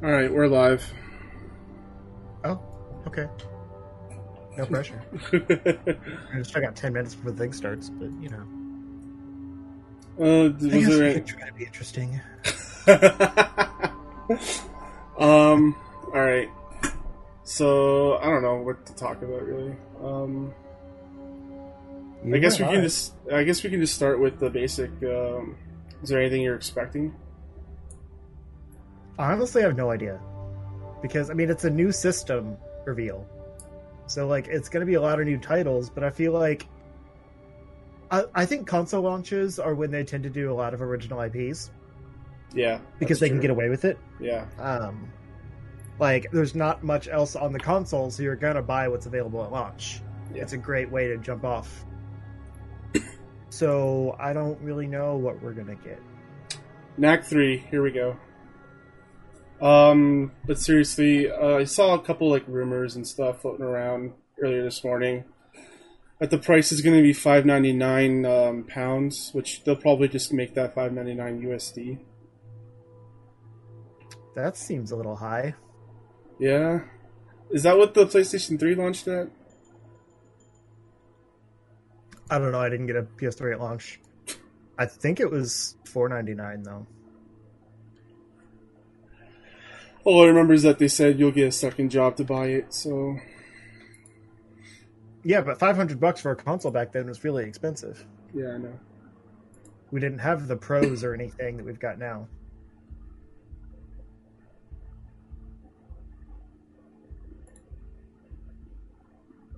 All right, we're live. Oh, okay. No pressure. I just got ten minutes before the thing starts, but you know. Uh, I guess there? could try to be interesting. um. All right. So I don't know what to talk about really. Um. I guess we can just. I guess we can just start with the basic. Um, is there anything you're expecting? Honestly, I have no idea. Because I mean, it's a new system reveal, so like it's going to be a lot of new titles. But I feel like I, I think console launches are when they tend to do a lot of original IPs Yeah, because they can get away with it. Yeah, Um, like there's not much else on the console, so you're gonna buy what's available at launch. Yeah. It's a great way to jump off. so I don't really know what we're gonna get. Knack three. Here we go. Um, but seriously, uh, I saw a couple like rumors and stuff floating around earlier this morning that the price is going to be five ninety nine um, pounds, which they'll probably just make that five ninety nine USD. That seems a little high. Yeah, is that what the PlayStation Three launched at? I don't know. I didn't get a PS3 at launch. I think it was four ninety nine though. All I remember is that they said you'll get a second job to buy it. So Yeah, but five hundred bucks for a console back then was really expensive. yeah, I know. We didn't have the pros or anything that we've got now.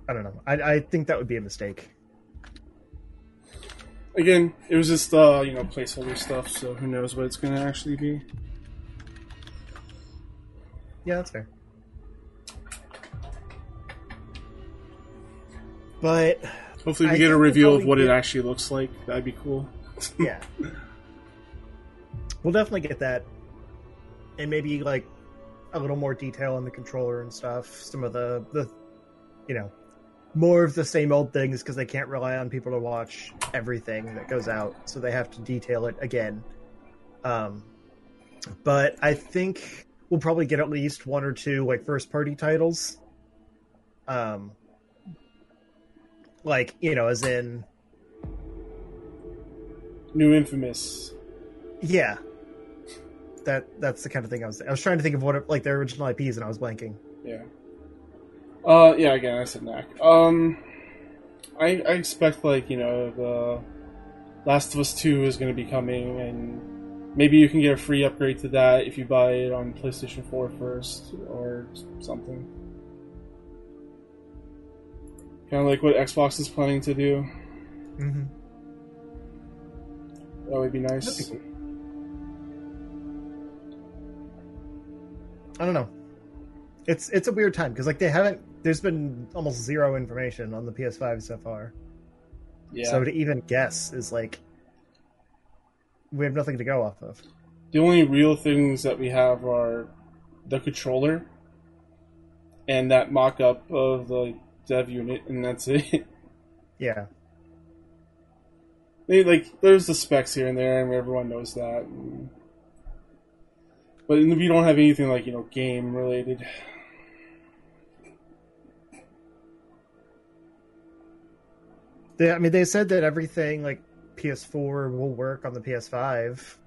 I don't know. I, I think that would be a mistake. Again, it was just uh, you know placeholder stuff. So who knows what it's going to actually be. Yeah, that's fair. But Hopefully, we I get a reveal of what it actually looks like. That'd be cool. yeah, we'll definitely get that, and maybe like a little more detail on the controller and stuff. Some of the the, you know, more of the same old things because they can't rely on people to watch everything that goes out, so they have to detail it again. Um, but I think we'll probably get at least one or two like first party titles. Um, like you know, as in New Infamous. Yeah. That that's the kind of thing I was. I was trying to think of what like their original IPs, and I was blanking. Yeah. Uh, yeah. Again, I said knack. Um, I I expect like you know the Last of Us Two is going to be coming, and maybe you can get a free upgrade to that if you buy it on PlayStation 4 first or something. Kind of like what Xbox is planning to do. Mm-hmm. That would be nice. be I don't know. It's it's a weird time because like they haven't. There's been almost zero information on the PS5 so far. Yeah. So to even guess is like we have nothing to go off of. The only real things that we have are the controller and that mock-up of the dev unit, and that's it. Yeah. they like there's the specs here and there, and everyone knows that. and- but we don't have anything like you know game related. They, I mean, they said that everything like PS4 will work on the PS5.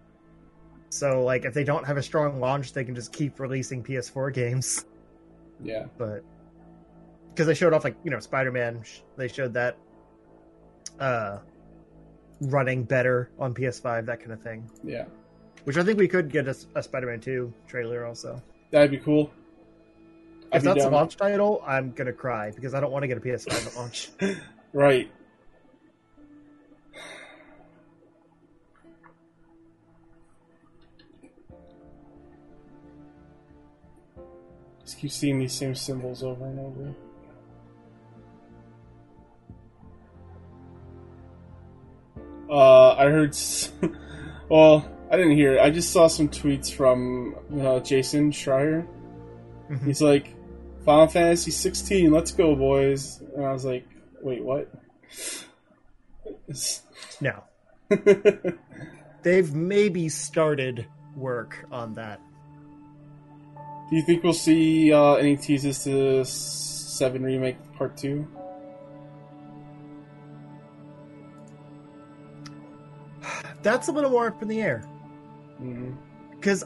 So like if they don't have a strong launch, they can just keep releasing PS4 games. Yeah, but because they showed off like you know spider-man they showed that uh running better on ps5 that kind of thing yeah, which i think we could get a spider-man 2 trailer also that'd be cool. I'd if be that's a launch title i'm gonna cry because i don't want to get a ps5 at launch right. Just keep seeing these same symbols over and over. Uh, I heard. Well, I didn't hear it. I just saw some tweets from uh, Jason Schreier. Mhm. He's like, Final Fantasy 16, let's go, boys. And I was like, wait, what? No they've maybe started work on that Do you think we'll see uh, any teases to Seven Remake Part Two? That's a little more up in the air. Mm-hmm. because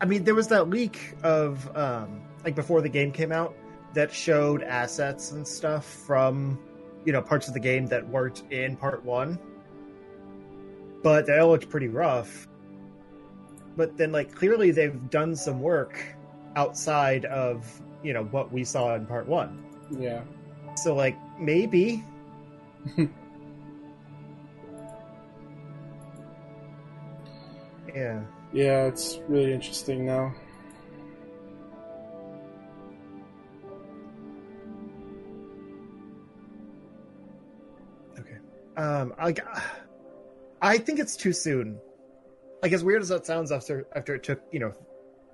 I mean, there was that leak of um, like before the game came out that showed assets and stuff from you know parts of the game that weren't in part one, but they all looked pretty rough. But then, like clearly, they've done some work outside of you know what we saw in part one. Yeah. So, like maybe. yeah. Yeah, it's really interesting now. Okay. Um, I, I think it's too soon. Like as weird as that sounds, after after it took you know,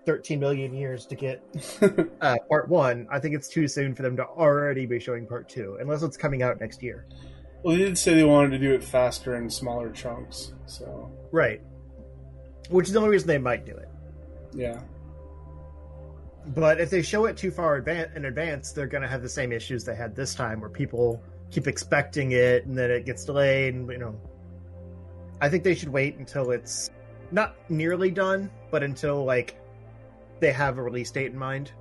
thirteen million years to get uh, part one, I think it's too soon for them to already be showing part two, unless it's coming out next year. Well, they did say they wanted to do it faster in smaller chunks, so Right. Which is the only reason they might do it. yeah. But if they show it too far advan- in advance, they're going to have the same issues they had this time, where people keep expecting it and then it gets delayed. And you know, I think they should wait until it's not nearly done, but until like they have a release date in mind,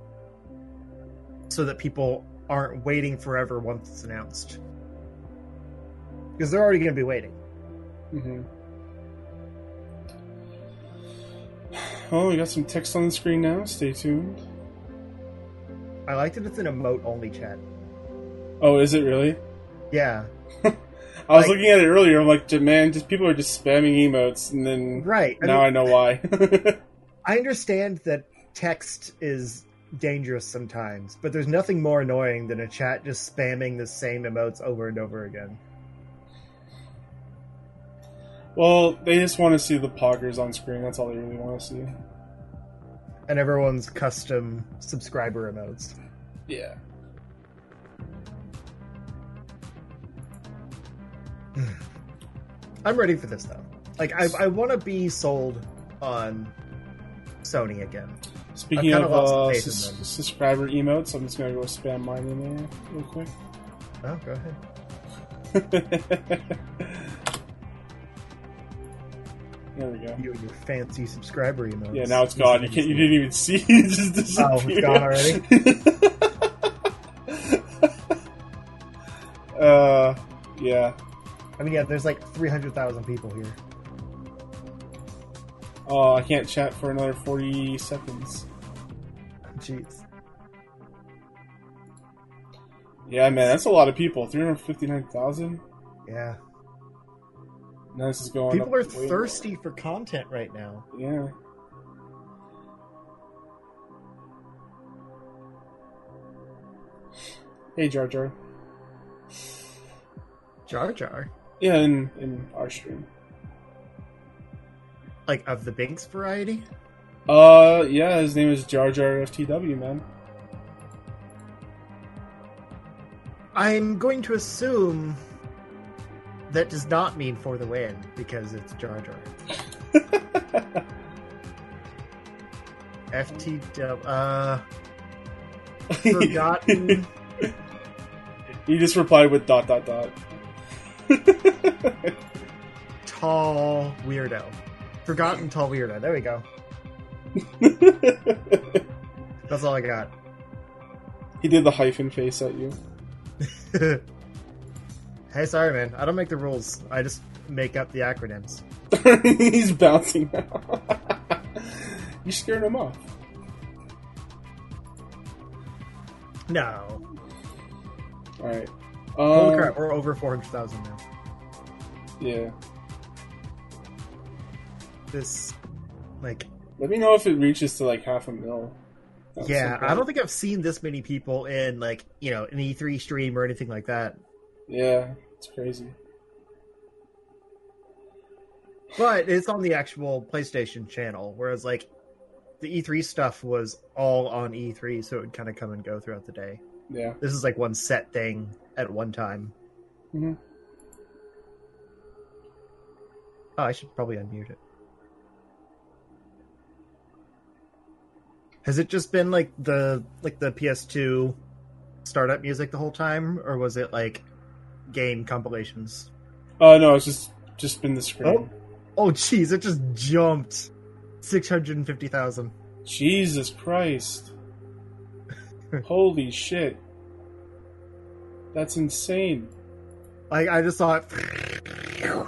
so that people aren't waiting forever once it's announced. Because they're already going to be waiting. hmm Oh, we got some text on the screen now. Stay tuned. I like that it's an emote only chat. Oh, is it really? Yeah, I was Like- looking at it earlier. I'm like, man, just people are just spamming emotes, and then right. I now mean- I know why. I understand that text is dangerous sometimes, but there's nothing more annoying than a chat just spamming the same emotes over and over again. well, they just want to see the poggers on screen. That's all they really want to see. And everyone's custom subscriber emotes. Yeah. I'm ready for this though. Like I, I want to be sold on Sony again. Speaking of kinda uh, subscriber emotes, I'm just gonna go spam mine in there real quick. Oh, go ahead. there we go. You and your fancy subscriber emotes. Yeah, now it's gone. You can't. You didn't even see. It just disappeared. Oh, it's gone already? uh, yeah. I mean, yeah, there's like 300,000 people here. Oh, I can't chat for another forty seconds. Jeez. Yeah, man, that's a lot of people. Three hundred fifty-nine thousand. Yeah. Now this is going. People are way more. thirsty for content right now. Yeah. Hey, Jar Jar. Jar Jar. Yeah, in in our stream. Like of the Binks variety? Uh, yeah, his name is Jar Jar FTW, man. I'm going to assume that does not mean for the win because it's Jar Jar. FTW. Uh, forgotten. he just replied with dot dot dot. tall weirdo. Forgotten tall weirdo. There we go. That's all I got. he did the hyphen face at you. hey, sorry, man. I don't make the rules. I just make up the acronyms. He's bouncing now. you scared him off. No. All right. Holy Um, crap, we're over 400,000 now. Yeah. This, like, Let me know if it reaches to like half a mil. Yeah. I don't think I've seen this many people in, like, you know, an E3 stream or anything like that. Yeah, it's crazy. But it's on the actual PlayStation channel, whereas, like, the E3 stuff was all on E3, so it would kind of come and go throughout the day. Yeah. This is like one set thing at one time. Mhm. Oh, I should probably unmute it. Has it just been like the like the PS2 startup music the whole time, or was it like game compilations? Uh, no, it's just just been the screen. Oh, jeez, it just jumped six hundred and fifty thousand. Jesus Christ! Holy shit! That's insane. Like I just saw it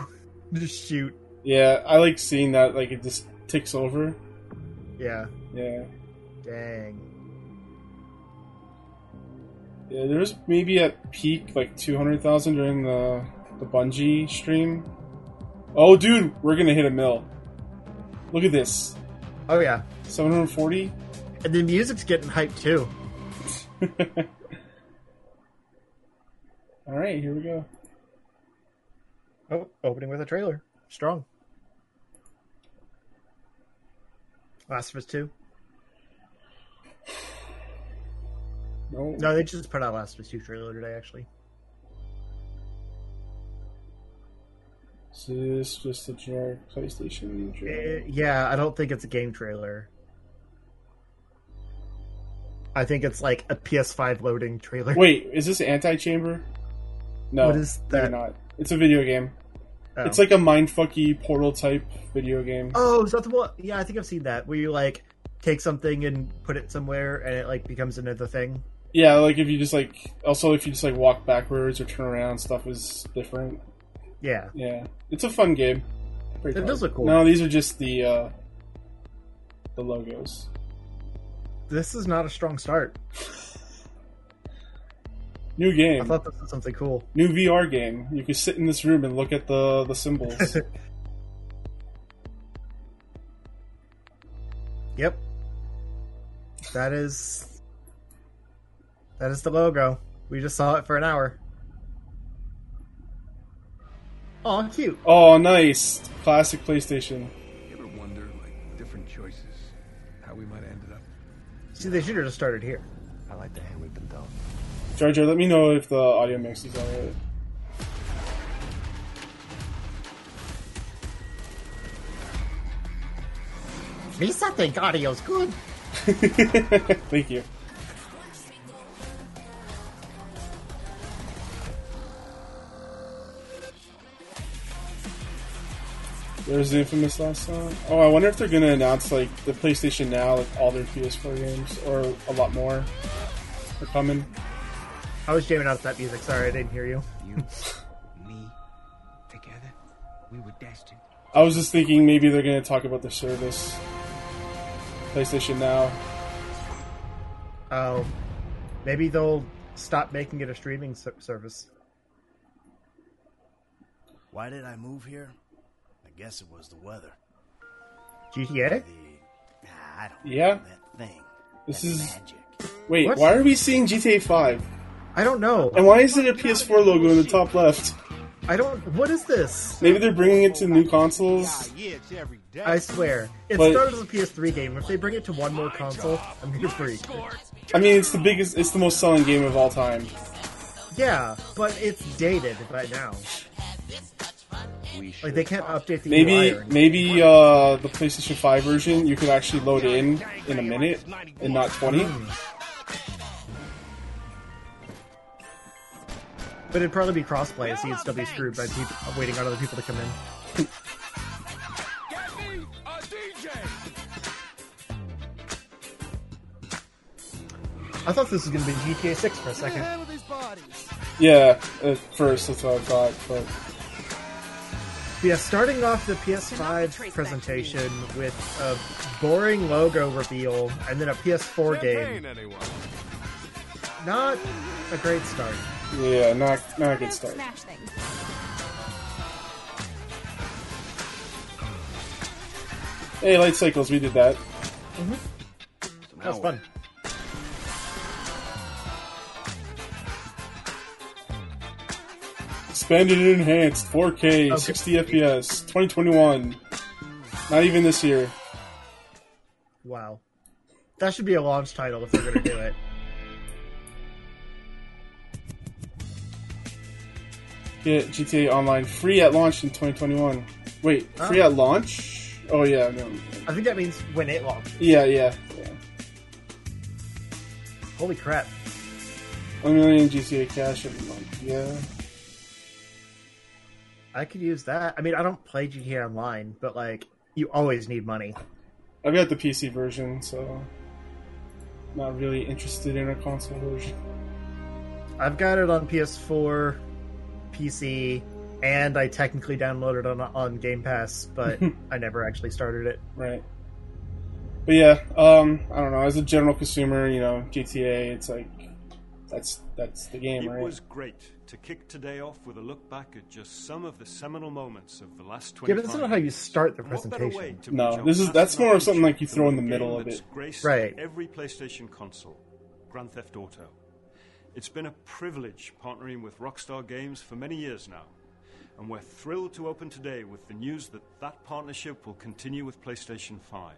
just shoot. Yeah, I like seeing that. Like it just ticks over. Yeah, Yeah, dang. yeah. There was maybe at peak like two hundred thousand during the the Bungie stream. Oh, dude, we're gonna hit a mill. Look at this, Oh yeah, seven hundred forty. and the music's getting hyped too. All right, here we go. Oh, opening with a trailer, strong. Last of Us Two. No, No, they just put out Last of Us Two trailer today. Actually, is this just a generic PlayStation? Trailer? Uh, yeah, I don't think it's a game trailer. I think it's like a PS5 loading trailer. Wait, is this Antichamber? No, What is that? not. It's a video game. Oh. It's like a mindfucky Portal type video game. Oh, is that the one? Yeah, I think I've seen that. Where you like take something and put it somewhere, and it like becomes another thing. Yeah, like if you just like also if you just like walk backwards or turn around, stuff is different. Yeah, Yeah, it's a fun game. Pretty It does look cool. No, these are just the uh the logos. this is not a strong start. New game. I thought this was something cool. new VR game. You can sit in this room and look at the the symbols. Yep, that is that is the logo. We just saw it for an hour. Oh, cute. oh, nice, classic PlayStation. You ever wonder, like, different choices, how we might have ended up? See, they should have just started here. I like the hand we've been dealt. Jar Jar, let me know if the audio mix is alright. Lisa think audio's good. Thank you. There's the infamous last song. Oh, I wonder if they're gonna announce like the PlayStation Now, like all their PS4 games, or a lot more are coming. I was jamming out to that music. Sorry, I didn't hear you. You, me, together, we were destined. I was just thinking maybe they're gonna talk about the service, PlayStation Now. Oh, maybe they'll stop making it a streaming service. Why did I move here? I guess it was the weather. GTA? The nah, I don't Yeah. know that thing. This that is magic. wait. What? Why are we seeing GTA 5? I don't know. And why is it a PS4 logo in the top left? I don't. What is this? Maybe they're bringing it to new consoles. I swear, it But- started as a PS3 game. If they bring it to one more console, I'm gonna freak. I mean, it's the biggest, it's the most selling game of all time. Yeah, but it's dated by now. We Like they can't update the Maybe, or anything. maybe uh, the PlayStation 5 version you could actually load in in a minute and not 20. But it'd probably be crossplay, so you'd still be screwed by people waiting on other people to come in. I thought this was going to be GTA 6 for a second. Yeah, at first that's what I thought, but Yeah, starting off the PS5 presentation with a boring logo reveal and then a PS4 game. Not a great start. yeah, not not a good start. Smash things. Hey, Light Cycles, we did that. That was fun. Expanded and enhanced, 4K, Okay. 60 FPS, 2021. Not even this year. Wow. That should be a launch title if they're going to do it. Get GTA Online free at launch in 2021. Wait, free Oh. at launch? Oh yeah, no. I think that means when it launches. Yeah, yeah, yeah. Holy crap! One million GTA cash every month. Yeah. I could use that. I mean, I don't play GTA Online, but like, you always need money. I've got the PC version, so not really interested in a console version. I've got it on PS4, PC, and I technically downloaded it on on Game Pass, but I never actually started it. Right. But yeah, um, I don't know. As a general consumer, you know, GTA, it's like that's that's the game, It right? was great to kick today off with a look back at just some of the seminal moments of the last Yeah, 25 but that's not how you start the And what better way presentation. No, this is- that's more of something like you throw in the middle game of it. Right. Every PlayStation console, Grand Theft Auto. It's been a privilege partnering with Rockstar Games for many years now, and we're thrilled to open today with the news that that partnership will continue with PlayStation 5.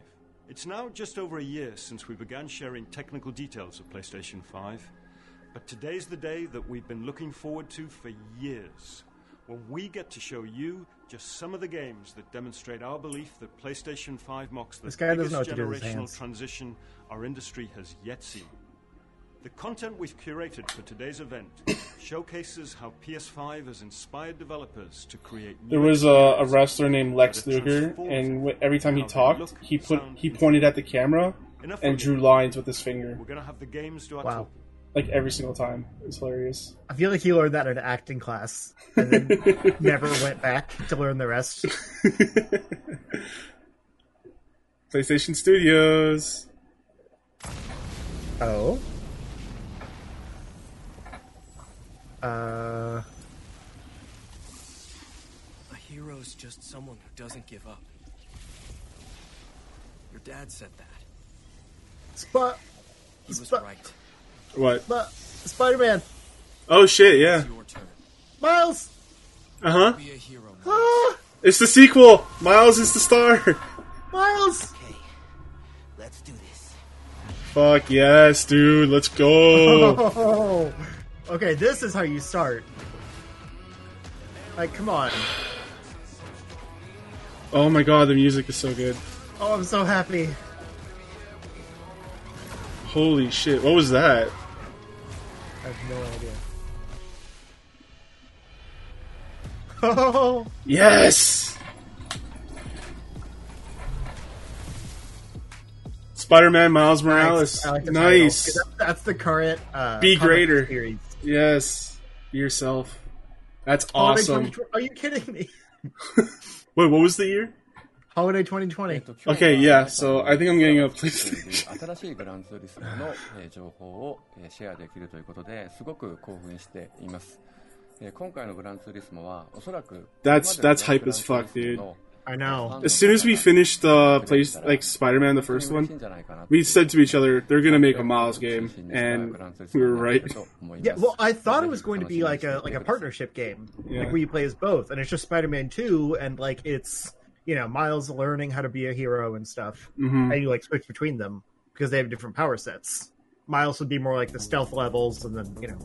It's now just over a year since we began sharing technical details of PlayStation 5, but today's the day that we've been looking forward to for years. When we get to show you just some of the games that demonstrate our belief that PlayStation 5 marks the biggest know what to do with his generational transition our industry has yet seen. The content we've curated for today's event showcases how PS5 has inspired developers to create. new There was a, a wrestler named Lex Luger, and every time he talked, look, he put he pointed at the camera Enough and drew lines with his finger, We're to have the games Wow. Like every single time. It's hilarious. I feel like he learned that in acting class and then never went back to learn the rest. PlayStation Studios. Oh. Uh. A hero's just someone who doesn't give up. Your dad said that. Sp- He was Sp- right. What? But Spider Man! Oh shit! Yeah. It's your turn. Miles! Uh huh. Be a hero. Ah! It's the sequel. Miles is the star. Miles! Okay, let's do this. Fuck yes, dude. Let's go. Oh! Okay, this is how you start. Like, come on. oh my god, the music is so good. Oh, I'm so happy. Holy shit! What was that? I have no idea. Oh! Yes. Spider-Man Miles Morales. Like nice. title, That's the current. Uh, Be greater. Series. Yes. Yourself. That's awesome. 2020 Are you kidding me? Wait, what was the year? Holiday 2020. Okay, yeah, so I think I'm getting a PlayStation. that's, that's hype as fuck, dude. I know. As soon as we finished the place like Spider-Man, the first one, we said to each other, "They're gonna make a Miles game," and we were right. Yeah, well, I thought it was going to be like a like a partnership game, yeah. like where you play as both, and it's just Spider-Man Two, and like it's you know Miles learning how to be a hero and stuff, Mhm. and you like switch between them because they have different power sets. Miles would be more like the stealth levels, and then you know,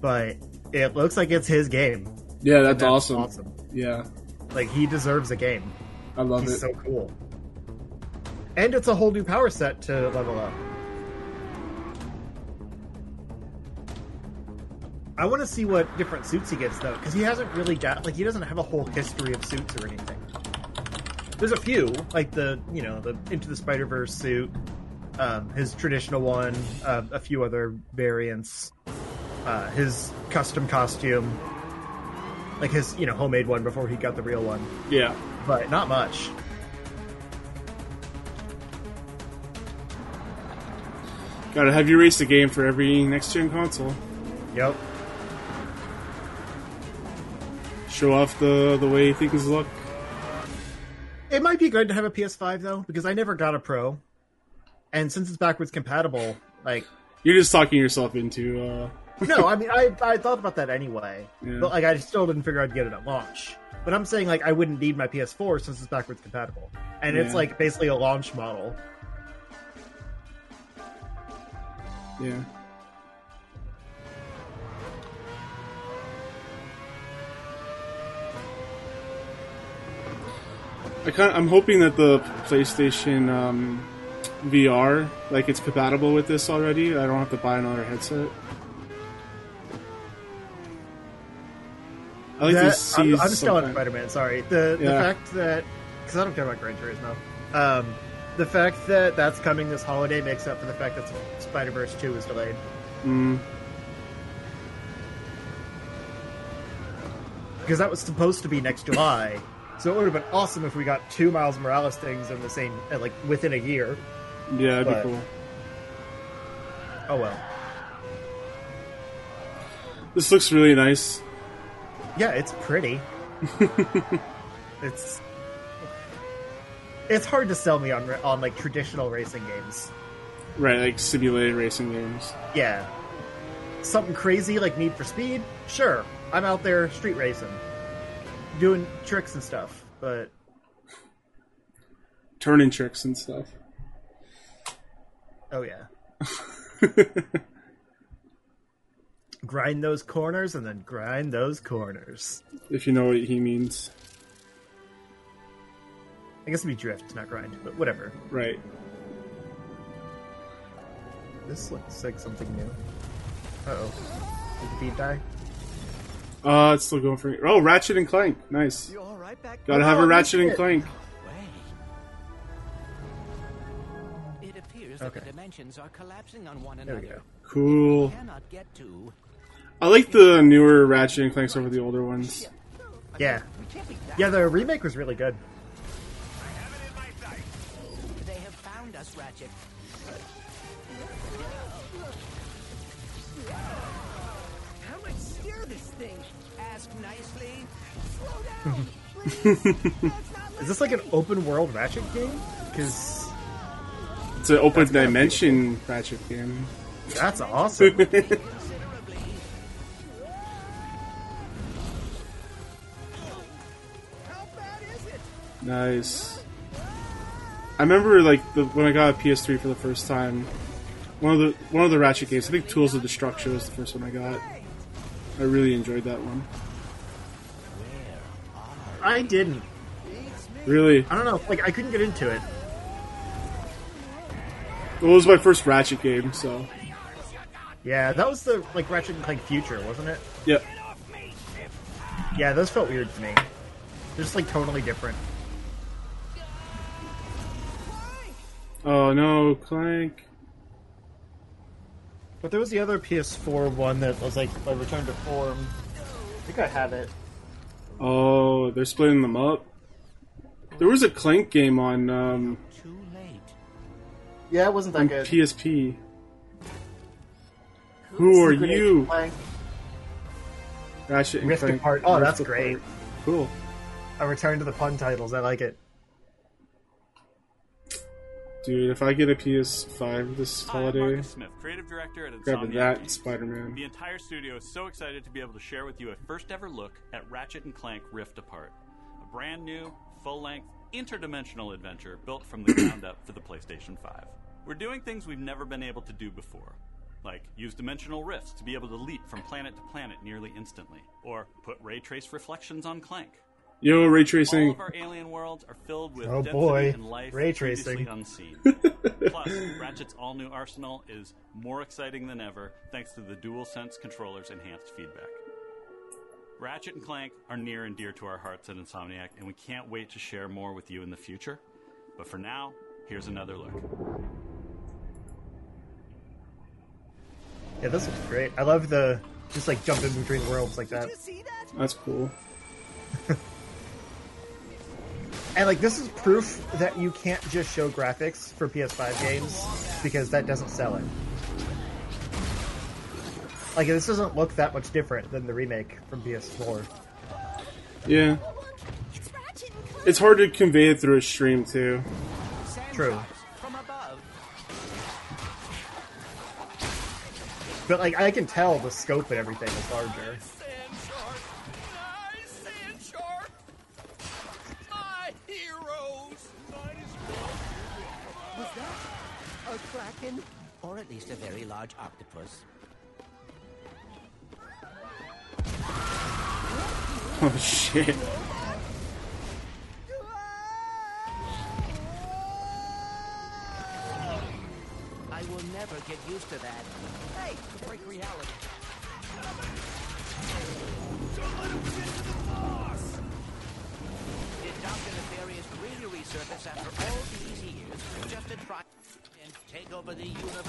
but it looks like it's his game. Yeah, that's, That's awesome. awesome. Yeah, Like he deserves a game. I love He's it. so cool. And it's a whole new power set to level up. I want to see what different suits he gets though, because he hasn't really got like he doesn't have a whole history of suits or anything. There's a few, like the you know the Into the Spider Verse suit, um, his traditional one, uh, a few other variants, uh, his custom costume, like his you know homemade one before he got the real one Yeah. but not much. Gotta have you race the game for every next gen console. Yep. Show off the the way things look. It might be good to have a PS5 though, because I never got a Pro, and since it's backwards compatible, like You're just talking yourself into. uh no, I mean I I thought about that anyway, Yeah. but like I still didn't figure I'd get it at launch. But I'm saying like I wouldn't need my PS4 since it's backwards compatible, and it's like basically a launch model. Yeah. I kind I'm hoping that the PlayStation um, VR, like it's compatible with this already. I don't have to buy another headset. I like to That- see. I'm, I'm still on Spider-Man. Sorry, the the fact that because I don't care about Gran Turismo, um, the fact that that's coming this holiday makes up for the fact that Spider Verse Two is delayed. Mm, because that was supposed to be next July. So it would have been awesome if we got two Miles Morales things in the same, uh, like within a year. yeah, that'd But- be cool. Oh well. This looks really nice. Yeah, it's pretty. it's it's hard to sell me on on like traditional racing games. Right, like simulated racing games. Yeah, something crazy like Need for Speed. Sure, I'm out there street racing, doing tricks and stuff. But Turning tricks and stuff. oh yeah, grind those corners and then grind those corners. if you know what he means. I guess it'd be drift, not grind, but whatever. Right. This looks like something new. Uh oh. Did the feed die? Uh, it's still going for Oh, Ratchet and Clank. Nice. You all right back Gotta have a Ratchet and. Clank. It appears that Okay. the dimensions are collapsing on one There we another. go. Cool. Get to. I like the newer Ratchet and Clanks over the older ones. Yeah. We can't be that. Yeah, the remake was really good. Steer this thing? Ask nicely. Slow down, please. Is this like an open world Ratchet game? Because It's an open dimension Ratchet game. that's awesome. considerably. How bad is it? Nice. I remember like the, when I got a PS3 for the first time. One of the one of the Ratchet games. I think Tools of Destruction was the first one I got. I really enjoyed that one. I didn't. Really, I don't know. Like I couldn't get into it. it was my first Ratchet game. So Yeah, that was the like Ratchet and Clank Future, wasn't it? yeah, Yeah, those felt weird to me. They're just like totally different. Oh no, Clank. But there was the other PS4 one that was like a return to form. I think I have it. Oh, they're splitting them up. There was a Clank game on um, Too late. Yeah, it wasn't on that good. PSP. Who are Secret Agent you? Clank, Ratchet and Rift Clank. Apart. Oh, Rift that's Apart. great. Cool. A return to the pun titles. I like it. Dude, if I get a PS5 this Hi, I'm holiday, Marcus Smith, creative director at grabbing Insomniac that Games. Spider-Man. The entire studio is so excited to be able to share with you a first ever look at Ratchet and Clank Rift Apart, a brand new, full length, interdimensional adventure built from the ground up for the PlayStation 5. We're doing things we've never been able to do before, like use dimensional rifts to be able to leap from planet to planet nearly instantly, or put ray trace reflections on Clank. Yo, ray All tracing. of our alien worlds are filled with Oh, density boy. and life Ray tracing. unseen. Plus, Ratchet's all-new arsenal is more exciting than ever thanks to the DualSense controller's enhanced feedback. Ratchet and Clank are near and dear to our hearts at Insomniac, and we can't wait to share more with you in the future. But for now, here's another look. Yeah, this looks great. I love the just like jumping between worlds like that. You see that? That's cool. And like this is proof that you can't just show graphics for PS5 games because that doesn't sell it. Like this doesn't look that much different than the remake from PS4. Yeah. It's hard to convey it through a stream too. True. But like I can tell the scope and everything is larger. Kraken? Or at least a very large octopus. Oh shit. I will never get used to that. Hey, to break reality. Did Dr. Nefarious really resurface after all these years just to try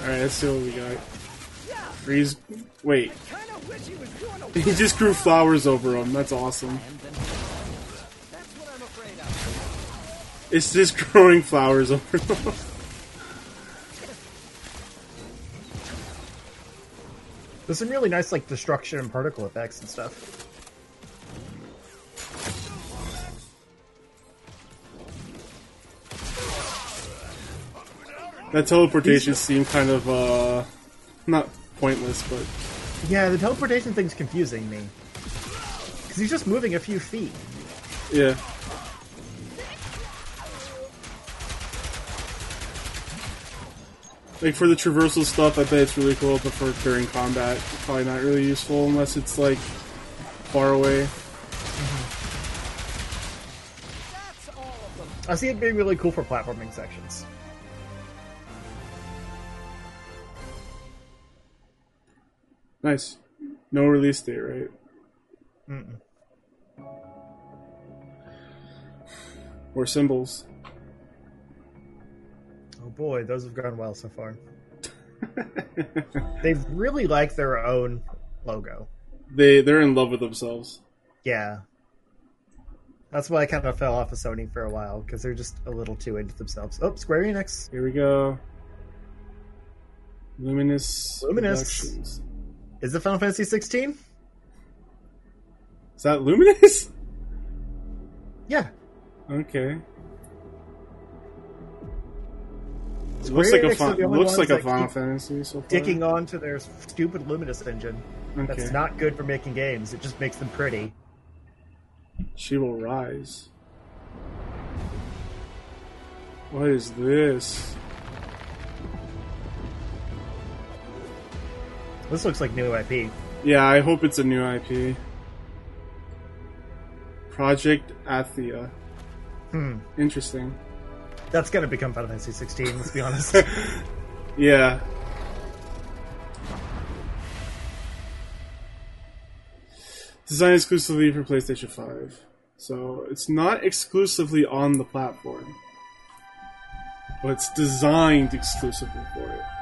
Alright, let's see what we got. Freeze. Wait. He just grew flowers over him. That's awesome. It's just growing flowers over him. There's some really nice like destruction and particle effects and stuff. That teleportation seemed kind of, uh, not pointless, but Yeah, the teleportation thing's confusing me. Because he's just moving a few feet. yeah. Like for the traversal stuff, I bet it's really cool, but for during combat, probably not really useful unless it's like far away. I see it being really cool for platforming sections. Nice. No release date, right? Mm-mm. Or symbols. Oh boy, those have gone well so far. they really like their own logo. They they're in love with themselves. Yeah. That's why I kind of fell off of Sony for a while, because they're just a little too into themselves. Oh, Square Enix. Here we go. Luminous. Luminous. Is it Final Fantasy 16? Is that Luminous? Yeah. Okay. It looks like a fun, looks like a Final Fantasy so far. Dicking on to their stupid Luminous engine. Okay. That's not good for making games. It just makes them pretty. She will rise. What is this? This looks like new IP. Yeah, I hope it's a new IP. Project Athia. Hmm. Interesting. That's gonna become Final Fantasy 16. Let's be honest. Yeah. Designed exclusively for PlayStation 5. So it's not exclusively on the platform. But it's designed exclusively for it.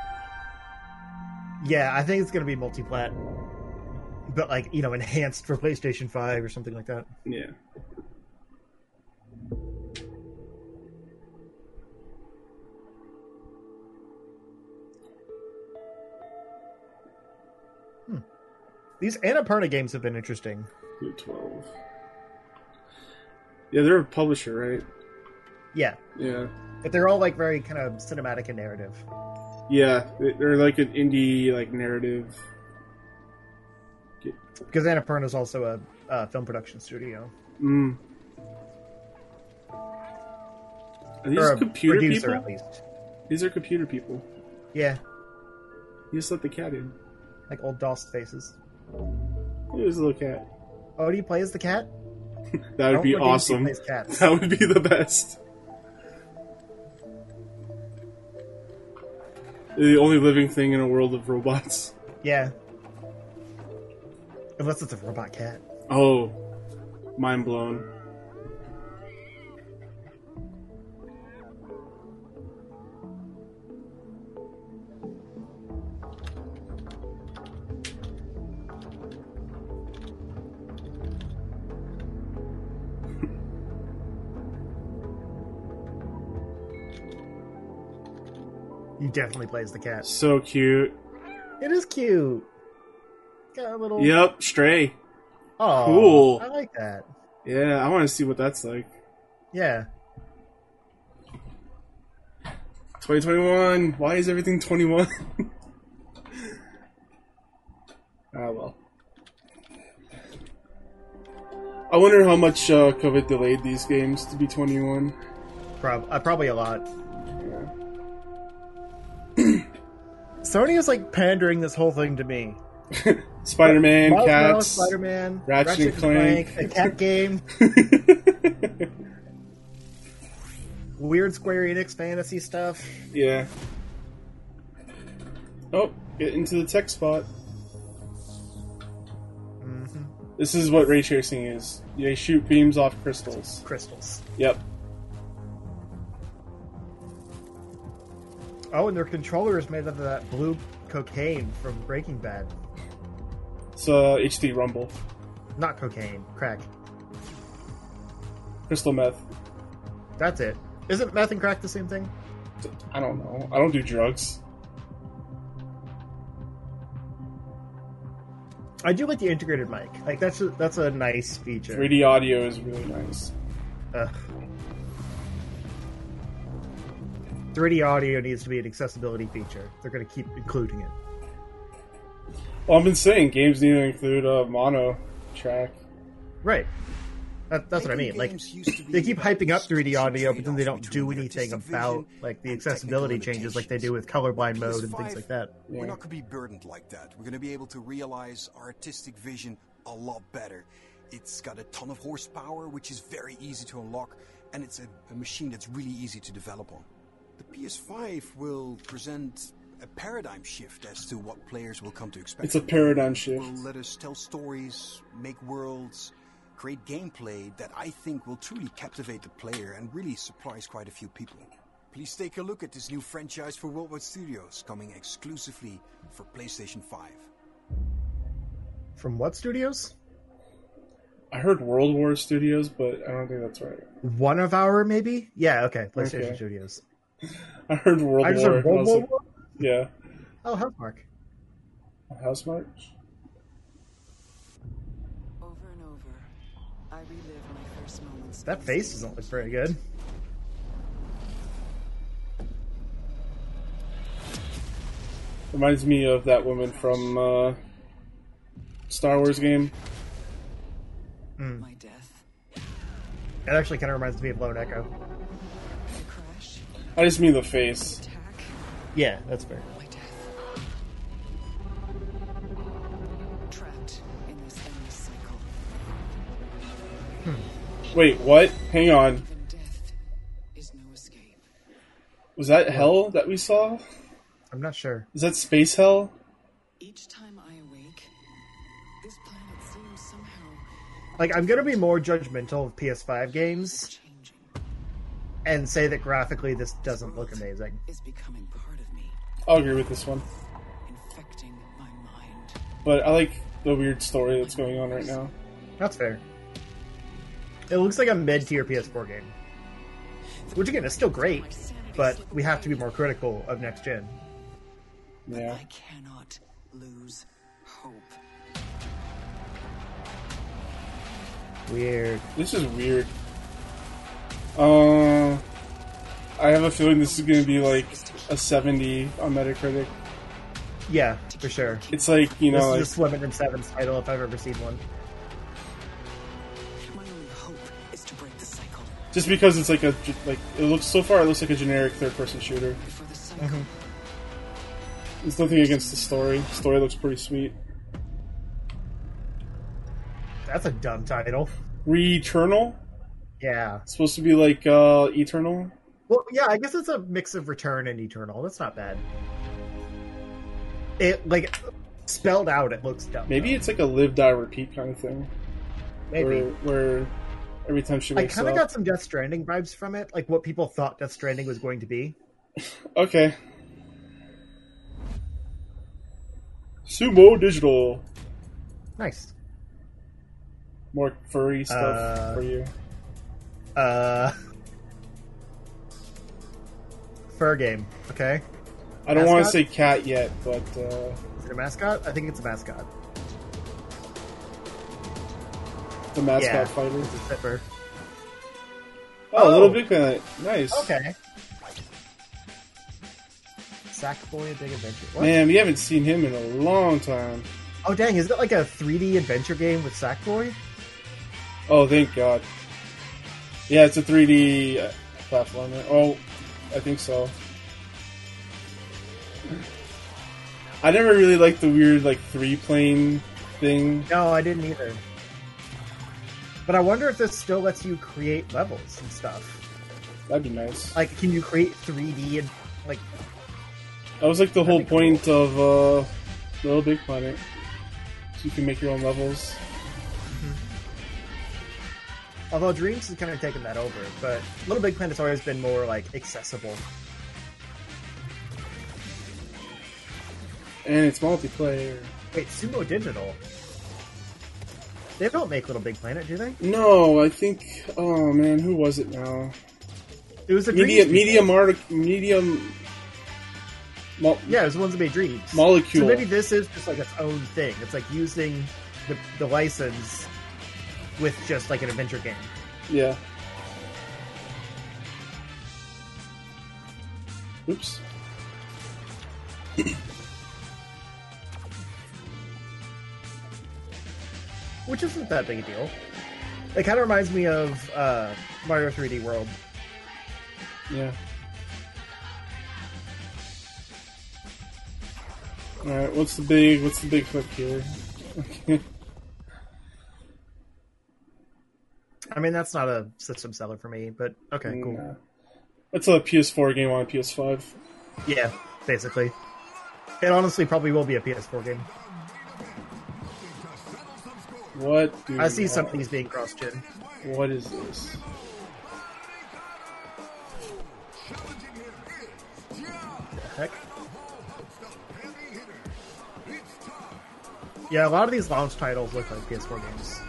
Yeah, I think it's gonna be multi-plat, but like you know, enhanced for PlayStation 5 or something like that. Yeah. Hmm. These Annapurna games have been interesting. Blue 12. Yeah, they're a publisher, right? Yeah, Yeah. but they're all like very kind of cinematic and narrative. Yeah, they- they're like an indie like narrative. Because Annapurna is also a uh, film production studio. Mm. Are these Or computer producer, people? at least. These are computer people. Yeah, You just let the cat in. like old DOS faces. Here's a little cat. Oh, do you play as the cat? That would be don't awesome. That would be the best. The only living thing in a world of robots. Yeah. Unless it's a robot cat. Oh, mind blown. Definitely plays the cat. So cute. It is cute. Got a little. Yep, stray. Oh, Cool. I like that. Yeah, I want to see what that's like. Yeah. 2021. Why is everything 21? ah, well. I wonder how much uh, COVID delayed these games to be 21. Prob- uh, probably a lot. Sony is like pandering this whole thing to me. Spider-Man, Miles Morales, cats, Spider-Man, Ratchet, and Clank. a cat game, weird Square Enix fantasy stuff. yeah. Oh, get into the tech spot. Mhm. This is what ray tracing is. They shoot beams off crystals. Crystals. Yep. Oh, and their controller is made out of that blue cocaine from Breaking Bad. It's uh, HD Rumble. Not cocaine, crack. Crystal meth. That's it. Isn't meth and crack the same thing? I don't know. I don't do drugs. I do like the integrated mic. Like that's a, that's a nice feature. 3D audio is really nice. Ugh. 3D audio needs to be an accessibility feature. They're going to keep including it. Well, I've been saying games need to include a mono track. Right. That, that's what I mean. Like they keep hyping up 3D audio, but then they don't do anything about like the accessibility changes, like they do with colorblind mode and things like that. We're not going to be burdened like that. We're going to be able to realize our artistic vision a lot better. It's got a ton of horsepower, which is very easy to unlock, and it's a, a machine that's really easy to develop on. The PS5 will present a paradigm shift as to what players will come to expect. It's a paradigm shift. Will let us tell stories, make worlds, create gameplay that I think will truly captivate the player and really surprise quite a few people. Please take a look at this new franchise for Worldwide Studios coming exclusively for PlayStation 5. From what studios? I heard World War Studios, but I don't think that's right. One of our maybe? Yeah, okay. PlayStation Okay. Studios. I heard World I just War. heard and I World War like, Yeah. Oh, Housemarque. House March? Over and over, I relive my first moments. That face doesn't look very good. Reminds me of that woman from uh, Star Wars game. Mm. My death. It actually kind of reminds me of Lone Echo. The crash. I just mean the face. Yeah, that's fair. My death. Trapped in this endless cycle. Hmm. Wait, what? Hang on. Death is no escape. Was that hell that we saw? I'm not sure. Is that space hell? Each time I awake, this planet seems somehow Like, I'm gonna be more judgmental of PS5 games and say that graphically this doesn't look amazing. is becoming part of me, I'll agree with this one. infecting my mind. But I like the weird story that's going on right now. That's fair. It looks like a mid-tier PS4 game, which again is still great, but we have to be more critical of next gen. Yeah. I cannot lose hope. Weird. This is weird. Uh, I have a feeling this is going to be like a 70 on Metacritic. Yeah, for sure. It's like, you know, this like, is just Swimming in Seven's title if I've ever seen one. My only hope is to break the cycle. just because it's like a, like, it looks, so far it looks like a generic third person shooter. Before the cycle There's nothing against the story. The story looks pretty sweet. That's a dumb title. Returnal? Yeah. It's supposed to be like, uh, Eternal? Well, yeah, I guess it's a mix of Return and Eternal. That's not bad. It like spelled out. It looks dumb. Maybe it's like a live, die, repeat kind of thing. Maybe. Where, where every time she I kind of got some Death Stranding vibes from it, like what people thought Death Stranding was going to be. Okay. Sumo Digital. Nice. More furry stuff Uh, for you. Uh, fur game. Okay. I don't want to say cat yet, but uh, Is it a mascot? I think it's a mascot. the mascot yeah, fighter. It's a zipper. Oh, a little Oh. big planet. Nice. Okay. Sackboy: A Big Adventure. What? Man, we haven't seen him in a long time. Oh dang! Is it like a 3D adventure game with Sackboy? Oh, thank God. Yeah, it's a 3D uh, platformer. Oh, I think so. I never really liked the weird like three plane thing. No, I didn't either. But I wonder if this still lets you create levels and stuff. That'd be nice. Like, can you create 3D and like That was like the whole point of uh, Little Big Planet. So you can make your own levels. Although Dreams has kind of taken that over, but Little Big Planet's always been more like accessible. And it's multiplayer. Wait, Sumo Digital. They don't make Little Big Planet, do they? No, I think. Oh man, who was it now? It was the Media, people. mar- medium. Mo- Yeah, it was the ones that made Dreams. Molecule. So maybe this is just like its own thing. It's like using the, the license with just like an adventure game. Yeah. Oops. Which isn't that big a deal. It kind of reminds me of uh, Mario 3D World. Yeah. All right. What's the big? What's the big hook here? Okay. I mean, that's not a system seller for me, but okay, cool. Nah. That's a PS4 game on PS5. Yeah, basically. It honestly probably will be a PS4 game. What? I see you some things being cross-gen. What is this? Heck. Yeah, a lot of these launch titles look like PS4 games.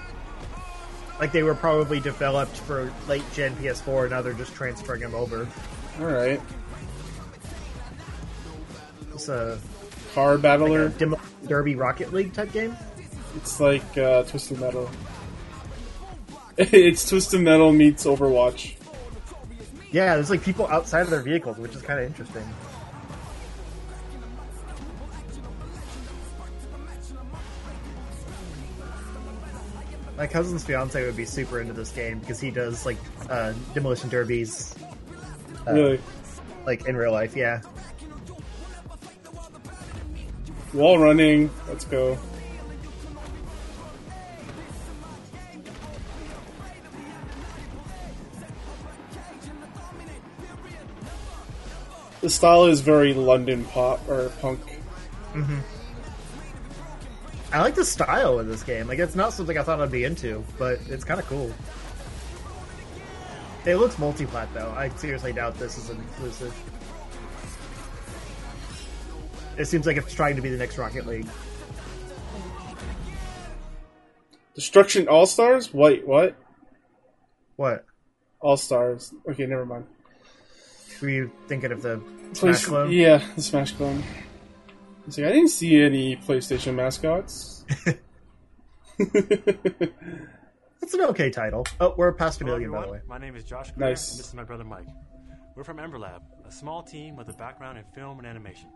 Like they were probably developed for late gen PS4, now they're just transferring them over. All right. It's a Car battler. like Demo Derby Rocket League type game. It's like uh, Twisted Metal. it's Twisted Metal meets Overwatch. Yeah, there's like people outside of their vehicles, which is kind of interesting. My cousin's fiance would be super into this game because he does like uh, demolition derbies, uh, Really? like in real life. Yeah, Wall running. Let's go. The style is very London pop or punk. hmm I like the style of this game. Like, it's not something I thought I'd be into, but it's kind of cool. It looks multi-plat though. I seriously doubt this is an exclusive. It seems like it's trying to be the next Rocket League. Destruction All Stars? Wait, what? What? All Stars. Okay, never mind. Were you thinking of the Play- Smash clone? Yeah, the Smash clone. It's like, I didn't see any PlayStation mascots. That's an okay title. Oh, we're past a Hello, million, by the way. My name is Josh Grier, Nice. and this is my brother Mike. We're from Ember Lab, a small team with a background in film and animation.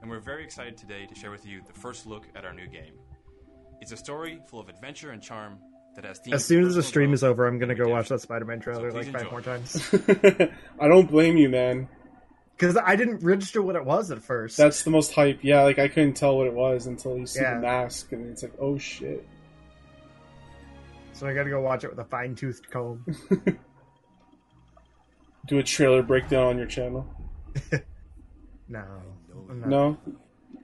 and we're very excited today to share with you the first look at our new game. It's a story full of adventure and charm that has As soon as the stream is over, I'm gonna go watch that Spider-Man trailer So like five enjoy. more times. I don't blame you, man. Because I didn't register what it was at first. That's the most hype. Yeah, like I couldn't tell what it was until you see Yeah. the mask, and it's like, oh shit. So I gotta go watch it with a fine-toothed comb. Do a trailer breakdown on your channel. No. No,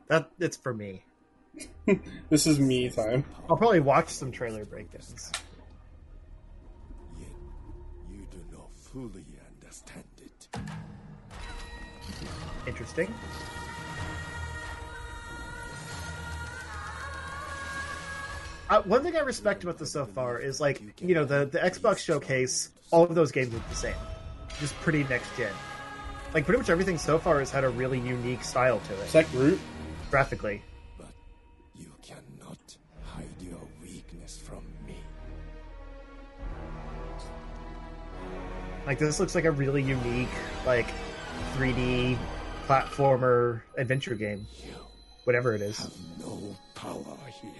That it's for me. this is me time. I'll probably watch some trailer breakdowns. You do not fully understand it. Interesting. Uh, one thing I respect about this so far is like you know the the Xbox showcase. All of those games look the same, just pretty next gen. Like pretty much everything so far has had a really unique style to it. Is that Groot? Graphically, But You cannot hide your weakness from me. like this looks like a really unique like 3D platformer adventure game. Whatever it is. No power here.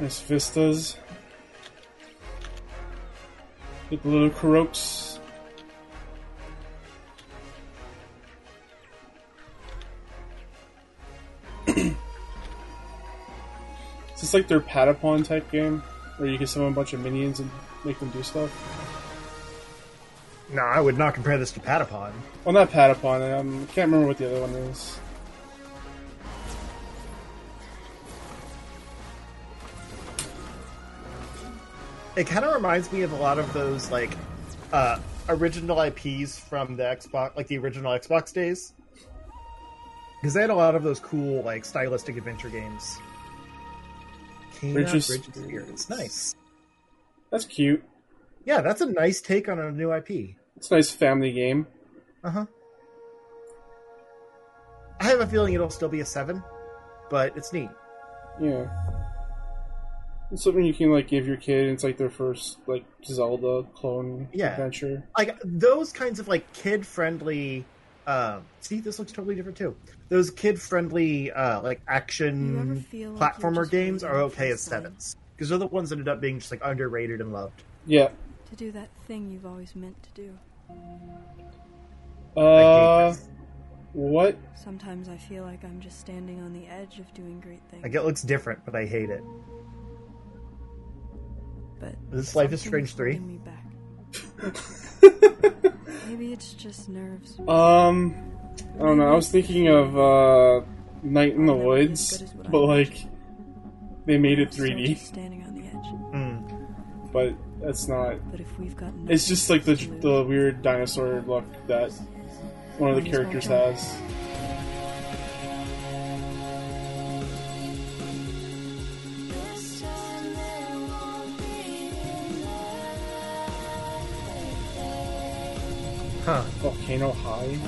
Nice vistas. The little Kuroks. Is this like their Patapon type game? Where you can summon a bunch of minions and make them do stuff. No, I would not compare this to Patapon. Well, not Patapon. Um, can't remember what the other one is. It kind of reminds me of a lot of those like uh, original IPs from the Xbox, like the original Xbox days, because they had a lot of those cool like stylistic adventure games. Kena Bridge of Bridge of Spirits, nice. That's cute. Yeah, that's a nice take on a new IP. It's a nice family game. Uh huh. I have a feeling it'll still be a seven, but it's neat. Yeah. It's something you can like give your kid. It's like their first like Zelda clone Yeah. adventure. like those kinds of like kid friendly uh see this looks totally different too those kid friendly uh like action feel like platformer games are okay for as sevens because they're the ones that ended up being just like underrated and loved Yeah. To do that thing you've always meant to do. Uh, what? Sometimes I feel like I'm just standing on the edge of doing great things. like it looks different but i hate it But this life is strange 3 holding me back. Maybe it's just nerves. Um, I don't know. I was thinking of uh, Night in the Woods, but like they made it 3D, standing on the edge. but that's not. But if we've got It's just like the the weird dinosaur look that one of the Might as characters try. has. Huh Volcano High.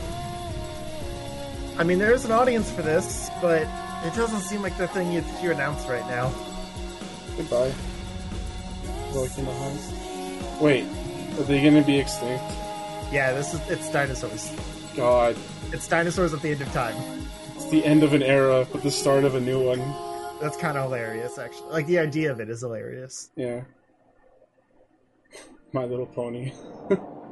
i mean there's an audience for this but it doesn't seem like the thing you, you announced right now Goodbye. Volcano High. Wait, are they gonna be extinct? yeah this is it's dinosaurs God, it's dinosaurs at the end of time it's the end of an era, but the start of a new one. that's kind of hilarious actually like the idea of it is hilarious Yeah. My Little Pony.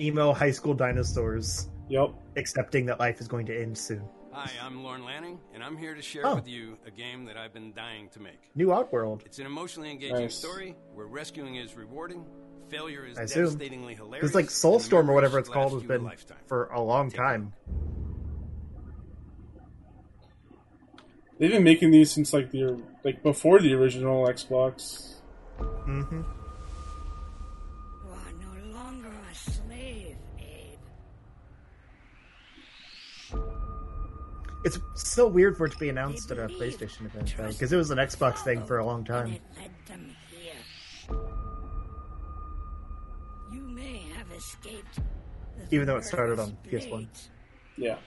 emo high school dinosaurs. Yep. Accepting that life is going to end soon. Hi, I'm Lorne Lanning, and I'm here to share Oh. with you a game that I've been dying to make. New Outworld. It's an emotionally engaging Nice. story where rescuing is rewarding, failure is I assume. devastatingly hilarious. Because like Soulstorm or whatever it's called has you a been lifetime. for a long time. They've been making these since like the like before the original Xbox. Mm-hmm. It's so weird for it to be announced at a PlayStation event though, because it was an Xbox thing for a long time. Led them here. You may have escaped. Even though it started on PS1. Yeah.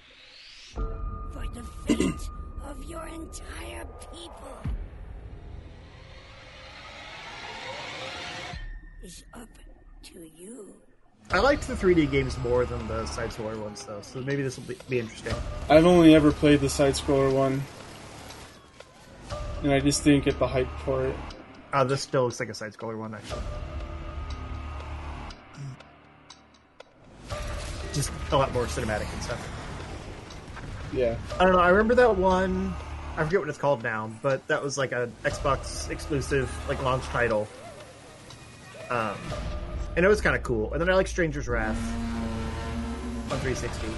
For the fate of your entire people is up to you. I liked the 3D games more than the side scroller ones though, so maybe this will be, be interesting. I've only ever played the side scroller one. And I just didn't get the hype for it. Uh, this still looks like a side scroller one actually. Just a lot more cinematic and stuff. Yeah. I don't know. I remember that one. I forget what it's called now, but that was like a Xbox exclusive, like launch title. Um, and it was kind of cool. And then I like Stranger's Wrath on 360. You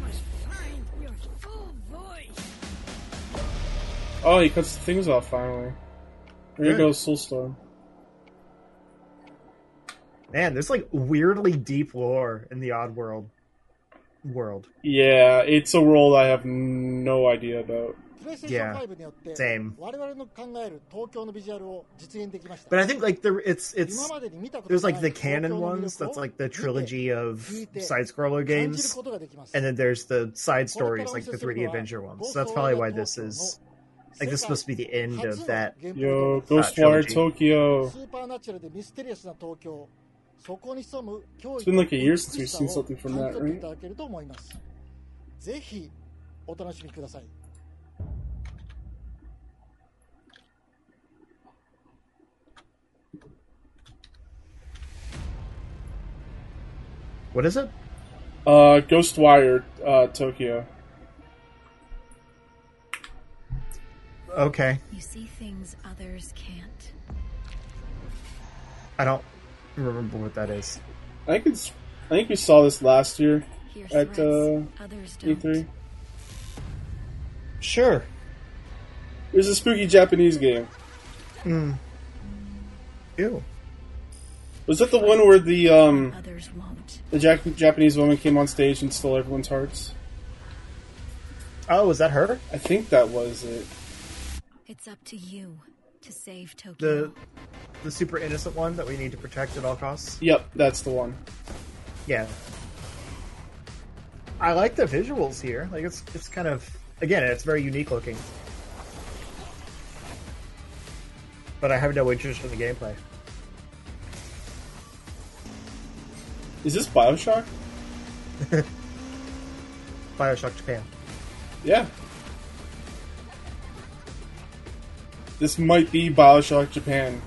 must find your full voice. Oh, he cuts the things off finally. There Good. goes Soulstorm. Man, there's like weirdly deep lore in the Oddworld world. Yeah, it's a world I have no idea about. Yeah, same. But I think like there, it's it's there's like the canon ones that's like the trilogy of side scroller games, and then there's the side stories like the 3D adventure ones. So that's probably why this is like this must be the end of that. Yo, Ghostwire Tokyo. It's been like a year since we've seen something from that, right? it? Uh, Ghostwire, uh, Tokyo. Okay. You see things others can't. I don't remember what that is. I think it's. I think we saw this last year at uh, others don't. E3. Sure. It was a spooky Japanese game. Hmm. Ew. Was that the one where the um the Jap- Japanese woman came on stage and stole everyone's hearts? Oh, was that her? I think that was it. It's up to you to save Tokyo. The the super innocent one that we need to protect at all costs. Yep, that's the one. Yeah. I like the visuals here. Like it's it's kind of again, it's very unique looking. But I have no interest in the gameplay. Is this Bioshock? Bioshock Japan. Yeah. This might be Bioshock Japan,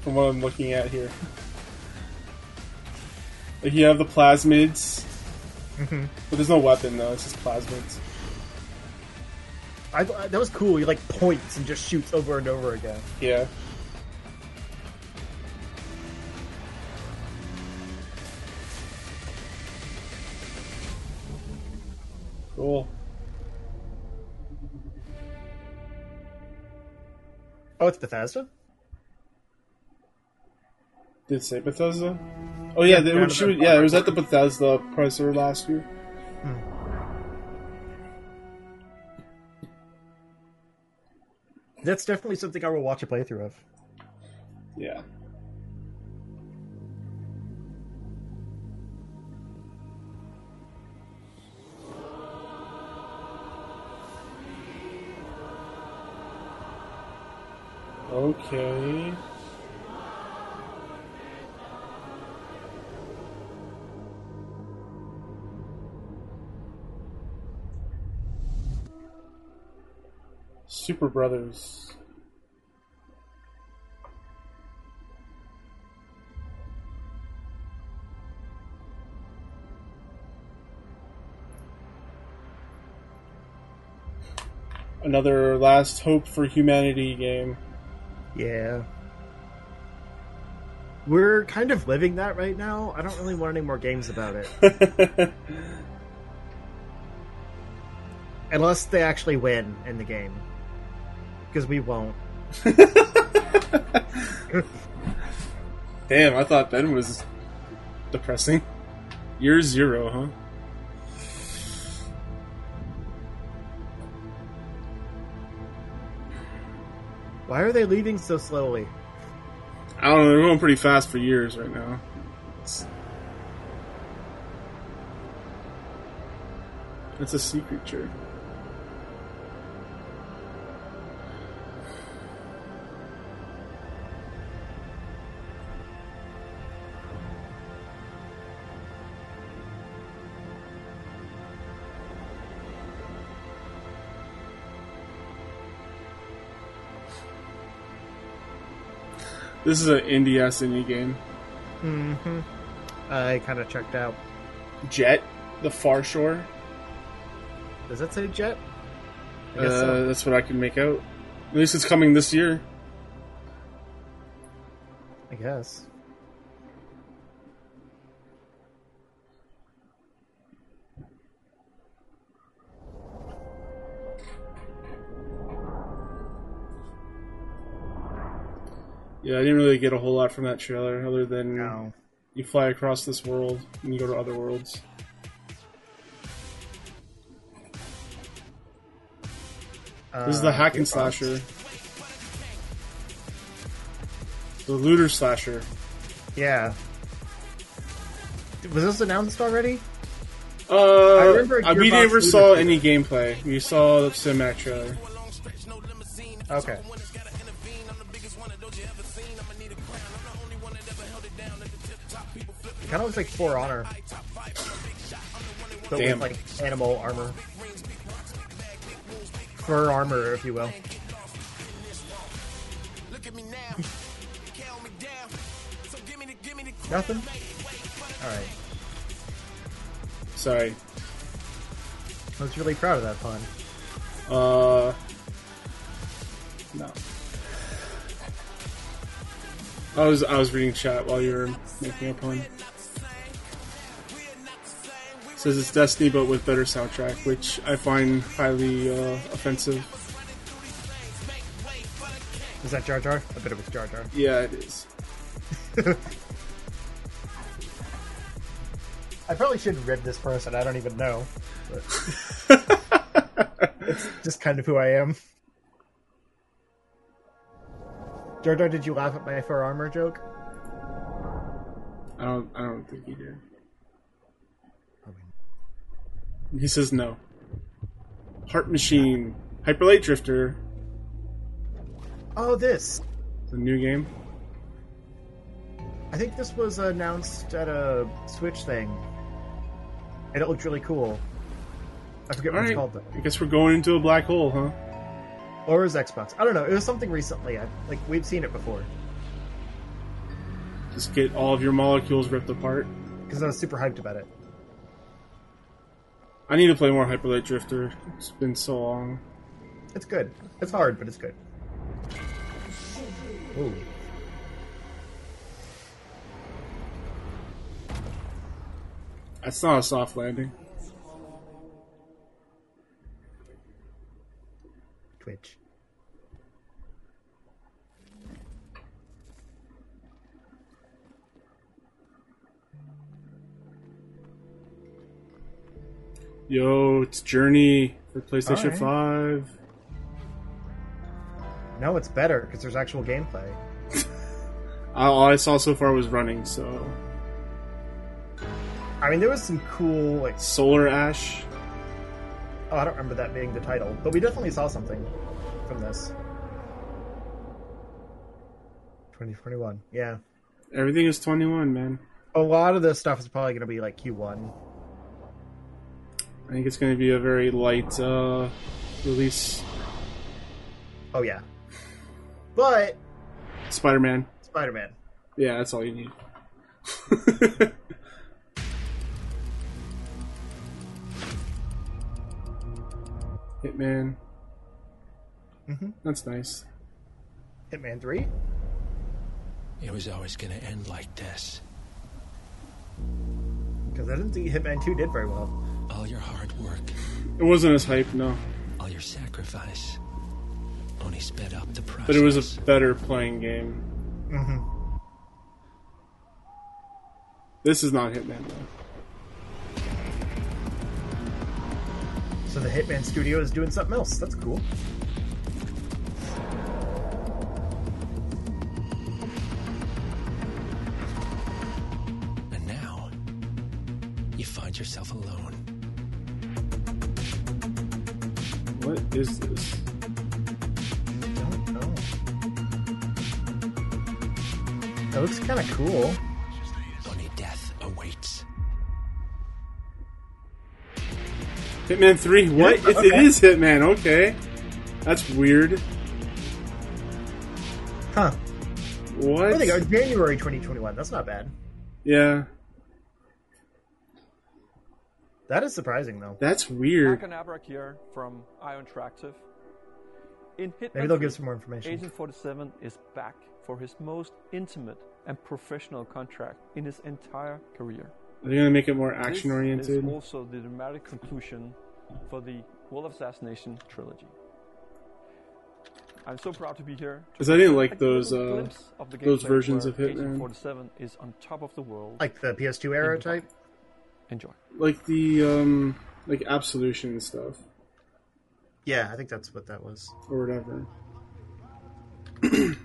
from what I'm looking at here. Like you have the plasmids, Mm-hmm. but there's no weapon though. It's just plasmids. I, that was cool. He like points and just shoots over and over again. Yeah. Cool. Oh, it's Bethesda. Did it say Bethesda? Oh yeah, Yeah, they, when she was, yeah, it was at the Bethesda presser last year. Hmm. That's definitely something I will watch a playthrough of. Yeah. Okay. Superbrothers. Another last hope for humanity game. Yeah. We're kind of living that right now. I don't really want any more games about it. Unless they actually win in the game. Because we won't. Damn, I thought Ben was depressing. Year zero, huh? Why are they leaving so slowly? I don't know, they're going pretty fast for years right now. It's, it's a sea creature. This is an indie ass indie game. Mm-hmm. I kind of checked out. Jett, the Far Shore. Does that say Jett? I Uh, so. That's what I can make out. At least it's coming this year. I guess. Yeah, I didn't really get a whole lot from that trailer, other than No. you fly across this world and you go to other worlds. This is the Uh, hack and slasher. The looter slasher. Yeah. Was this announced already? Uh, I remember we never saw trailer. any gameplay. We saw the cinematic trailer. Okay. Kind of looks like For Honor, but Damn. with like animal armor, fur armor, if you will. Nothing. All right. Sorry. I was really proud of that pun. Uh, no. I was I was reading chat while you were making a pun. Says it's Destiny but with better soundtrack, which I find highly uh, offensive. Is that Jar Jar? I bet it was Jar Jar. Yeah, it is. I probably should rib this person. I don't even know. But it's just kind of who I am. Jar Jar, did you laugh at my fur armor joke? I don't I don't think he did. He says no. Heart Machine, Hyper Light Drifter, Oh, this. the new game. I think this was announced at a Switch thing, and it looked really cool. I forget what All it's called though. I guess we're going into a black hole, huh? Or is Xbox. I don't know. It was something recently. I, like we've seen it before Just get all of your molecules ripped apart. because I was super hyped about it. I need to play more Hyper Light Drifter. It's been so long. It's good. It's hard, but it's good. Ooh. That's not a soft landing. Twitch. Yo, it's Journey for PlayStation Alright. 5. No, it's better because there's actual gameplay. All I saw so far was running, so. I mean, there was some cool like Solar Ash. Oh, I don't remember that being the title, but we definitely saw something from this. 2021. Yeah. Everything is 21, man. A lot of this stuff is probably going to be like Q1. I think it's going to be a very light uh, release. Oh yeah. But Spider Man. Spider Man. Yeah, that's all you need. Hitman. Mm-hmm. That's nice. Hitman 3? It was always going to end like this. Because I didn't think Hitman 2 did very well. All your hard work, It wasn't as hype, no. all your sacrifice, only sped up the process. But it was a better playing game. Mm-hmm. This is not Hitman, though. So the Hitman studio is doing something else. That's cool. And now, you find yourself alone. What is this? I don't know. That looks kind of cool. Only death awaits. Hitman 3? What? It's, okay. is Hitman, okay. That's weird. Huh. What? There they go. January 2021. That's not bad. Yeah, That is surprising, though. that's weird. Hakan Abrak here from IO Interactive. In Hitman Maybe they'll give some more information. Agent 47 is back for his most intimate and professional contract in his entire career. Are they going to make it more action oriented? This is also the dramatic conclusion for the World of Assassination trilogy. I'm so proud to be here. Because I didn't like those, uh, of those versions of Hitman. Agent 47 is on top of the world. Like the PS2 era type? Enjoy. Like the, um, like Absolution and stuff, Yeah, I think that's what that was. or whatever.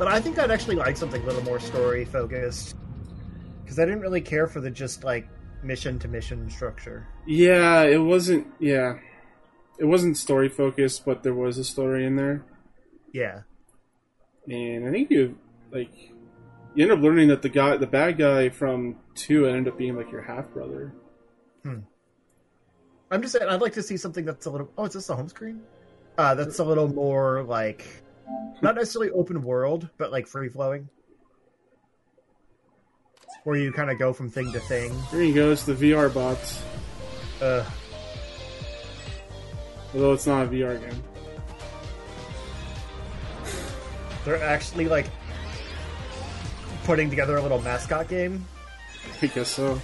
But I think I'd actually like something a little more story focused. Because I didn't really care for the just like mission to mission structure. Yeah, it wasn't, yeah. It wasn't story focused, but there was a story in there. Yeah. and I think you like you end up learning that the guy, the bad guy from two, ended up being like your half brother. Hmm. I'm just saying, I'd like to see something that's a little. Oh, is this the home screen? Uh, that's a little more like, not necessarily open world, but like free flowing, where you kind of go from thing to thing. There you go. It's the VR bots. Uh, Although it's not a VR game. they're actually like putting together a little mascot game. I guess so.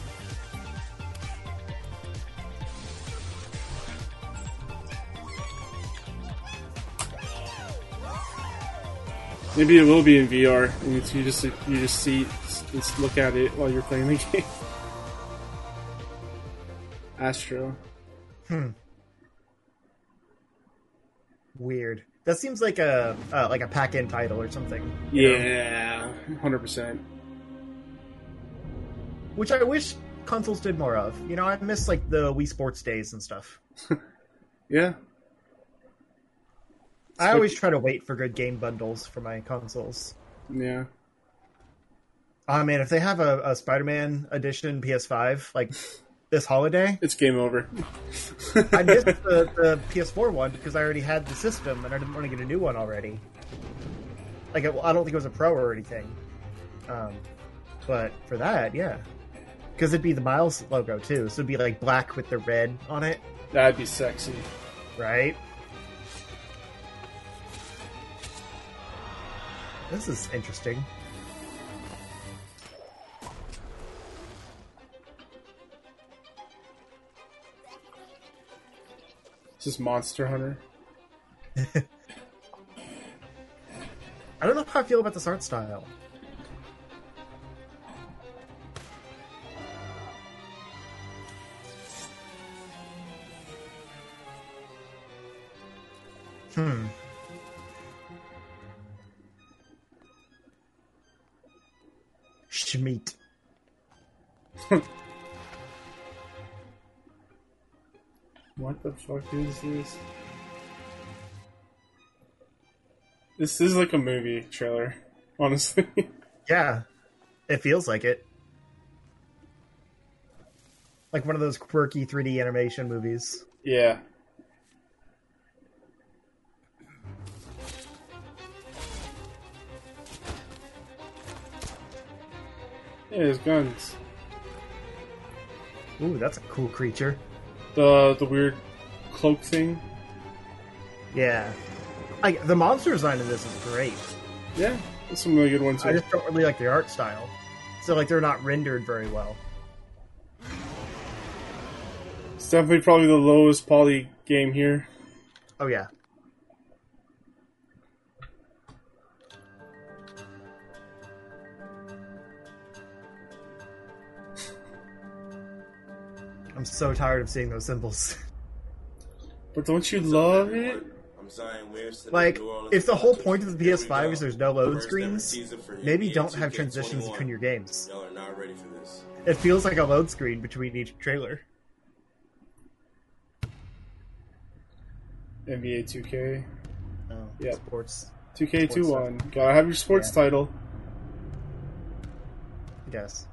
Maybe it will be in VR, and it's, you just you just see just look at it while you're playing the game. Astro. Hmm. Weird. That seems like a uh, like a pack-in title or something. Yeah, hundred percent. Which I wish consoles did more of. You know, I miss like the Wii Sports days and stuff. Yeah, I always try to wait for good game bundles for my consoles. yeah. Oh man, if they have a, a Spider-Man edition PS5 like this holiday, It's game over. I missed the, the PS4 one because I already had the system and I didn't want to get a new one already. Like, it, I don't think it was a pro or anything. Um, but for that, yeah, because it'd be the Miles logo too, so it'd be like black with the red on it, That'd be sexy. right? This is interesting. This is Monster Hunter. I don't know how I feel about this art style. Hmm. Schmeat. What the fuck is this? This is like a movie trailer, honestly. Yeah, it feels like it. Like one of those quirky 3D animation movies. yeah. Yeah, there's guns. Ooh, that's a cool creature. The the weird cloak thing. Yeah. Like the monster design in this is great. Yeah, there's some really good ones I just don't really like the art style. So like they're not rendered very well. It's definitely probably the lowest poly game here. Oh yeah. So tired of seeing those symbols. But don't you love it? I'm Zion Williams to like, if the whole point of the PS5 is there's no load screens, maybe don't have transitions between your games. Y'all are not ready for this. It feels like a load screen between each trailer. NBA 2K. Oh, Yep. sports. 2K21. Gotta have your sports Yeah. title. I guess.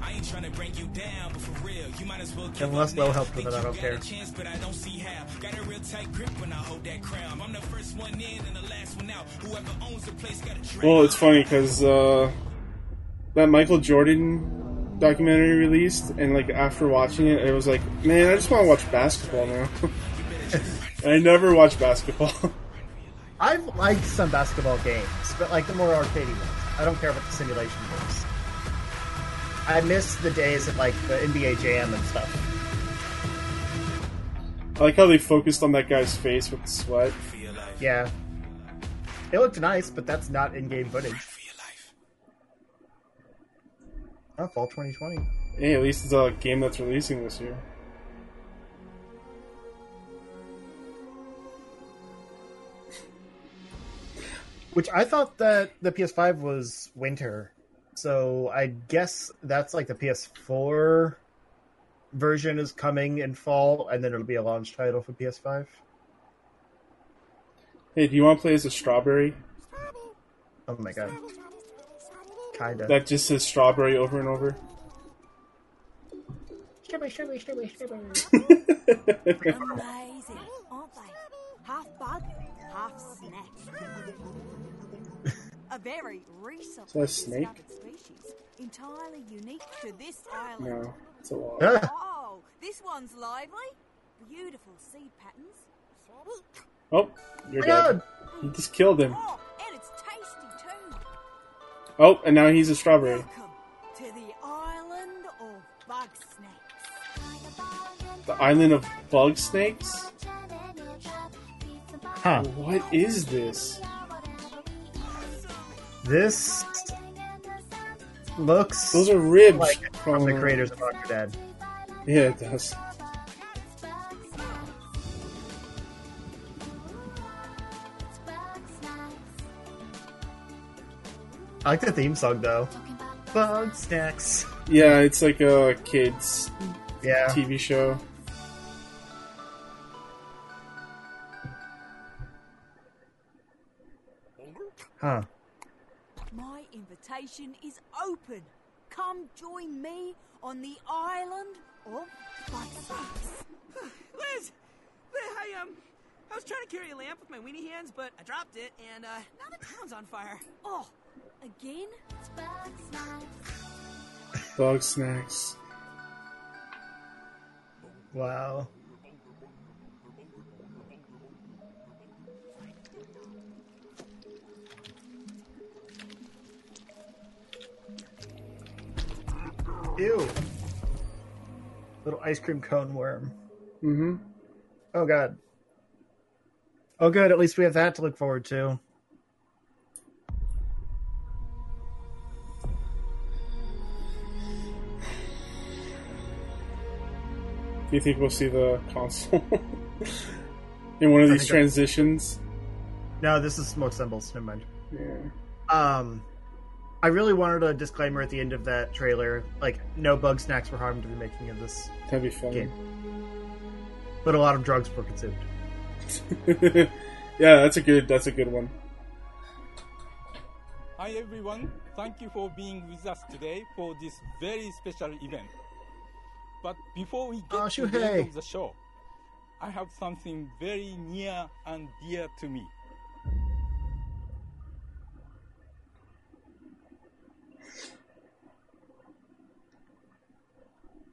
I ain't trying to bring you down, but for real, you might as well give Unless up Low now. helped with it, I don't care. chance, but I don't see how. Got a real tight grip when I hold that crown. I'm the first one in and the last one out. Whoever owns the place got a drink. Well, it's funny because uh, that Michael Jordan documentary released, and like after watching it, it was like, man, I just want to watch basketball now. I never watch basketball. I've liked some basketball games, but like the more arcadey ones. I don't care about the simulation games. I miss the days of like the NBA Jam and stuff. I like how they focused on that guy's face with the sweat. Yeah. It looked nice, but that's not in-game footage. Oh, fall 2020. Hey, at least it's a game that's releasing this year. Which I thought that the PS5 was winter. So I guess that's like the PS4 version is coming in fall, and then it'll be a launch title for PS5. Hey, do you want to play as a strawberry? Oh my god. Kinda. That just says strawberry over and over. Strawberry, strawberry, strawberry, strawberry. Amazing, aren't they? Half bug, half snack. A very recently Is that a snake? species, entirely unique to this island. No, it's a lot. Oh, this one's lively. Beautiful seed patterns. Oh, you're My dead. You just killed him. Oh, and it's tasty too. Oh, and now he's a strawberry. To the island of bug snakes. The island of Bugsnax? Huh. What is this? This looks. Those are ribs like from the oh. creators of Walking Dead. Yeah, it does. I like the theme song though. Bugsnax. Yeah, it's like a kids Yeah. TV show. Huh. My invitation is open. Come join me on the island of bug snakes. Liz! Liz, I, um, I was trying to carry a lamp with my weenie hands, but I dropped it, and, uh, now the town's on fire. Oh, again? bug snacks Bugsnax. Wow. Ew. Little ice cream cone worm. Mm-hmm. Oh god. Oh good, at least we have that to look forward to. Do you think we'll see the console in one of these transitions? No, this is smoke symbols, never mind. Yeah. Um I really wanted a disclaimer at the end of that trailer, like no Bugsnax were harmed in the making of this That'd be fun. game. But a lot of drugs were consumed. yeah, that's a good. That's a good one. Hi everyone, thank you for being with us today for this very special event. But before we get Oh, to the end of the show, I have something very near and dear to me.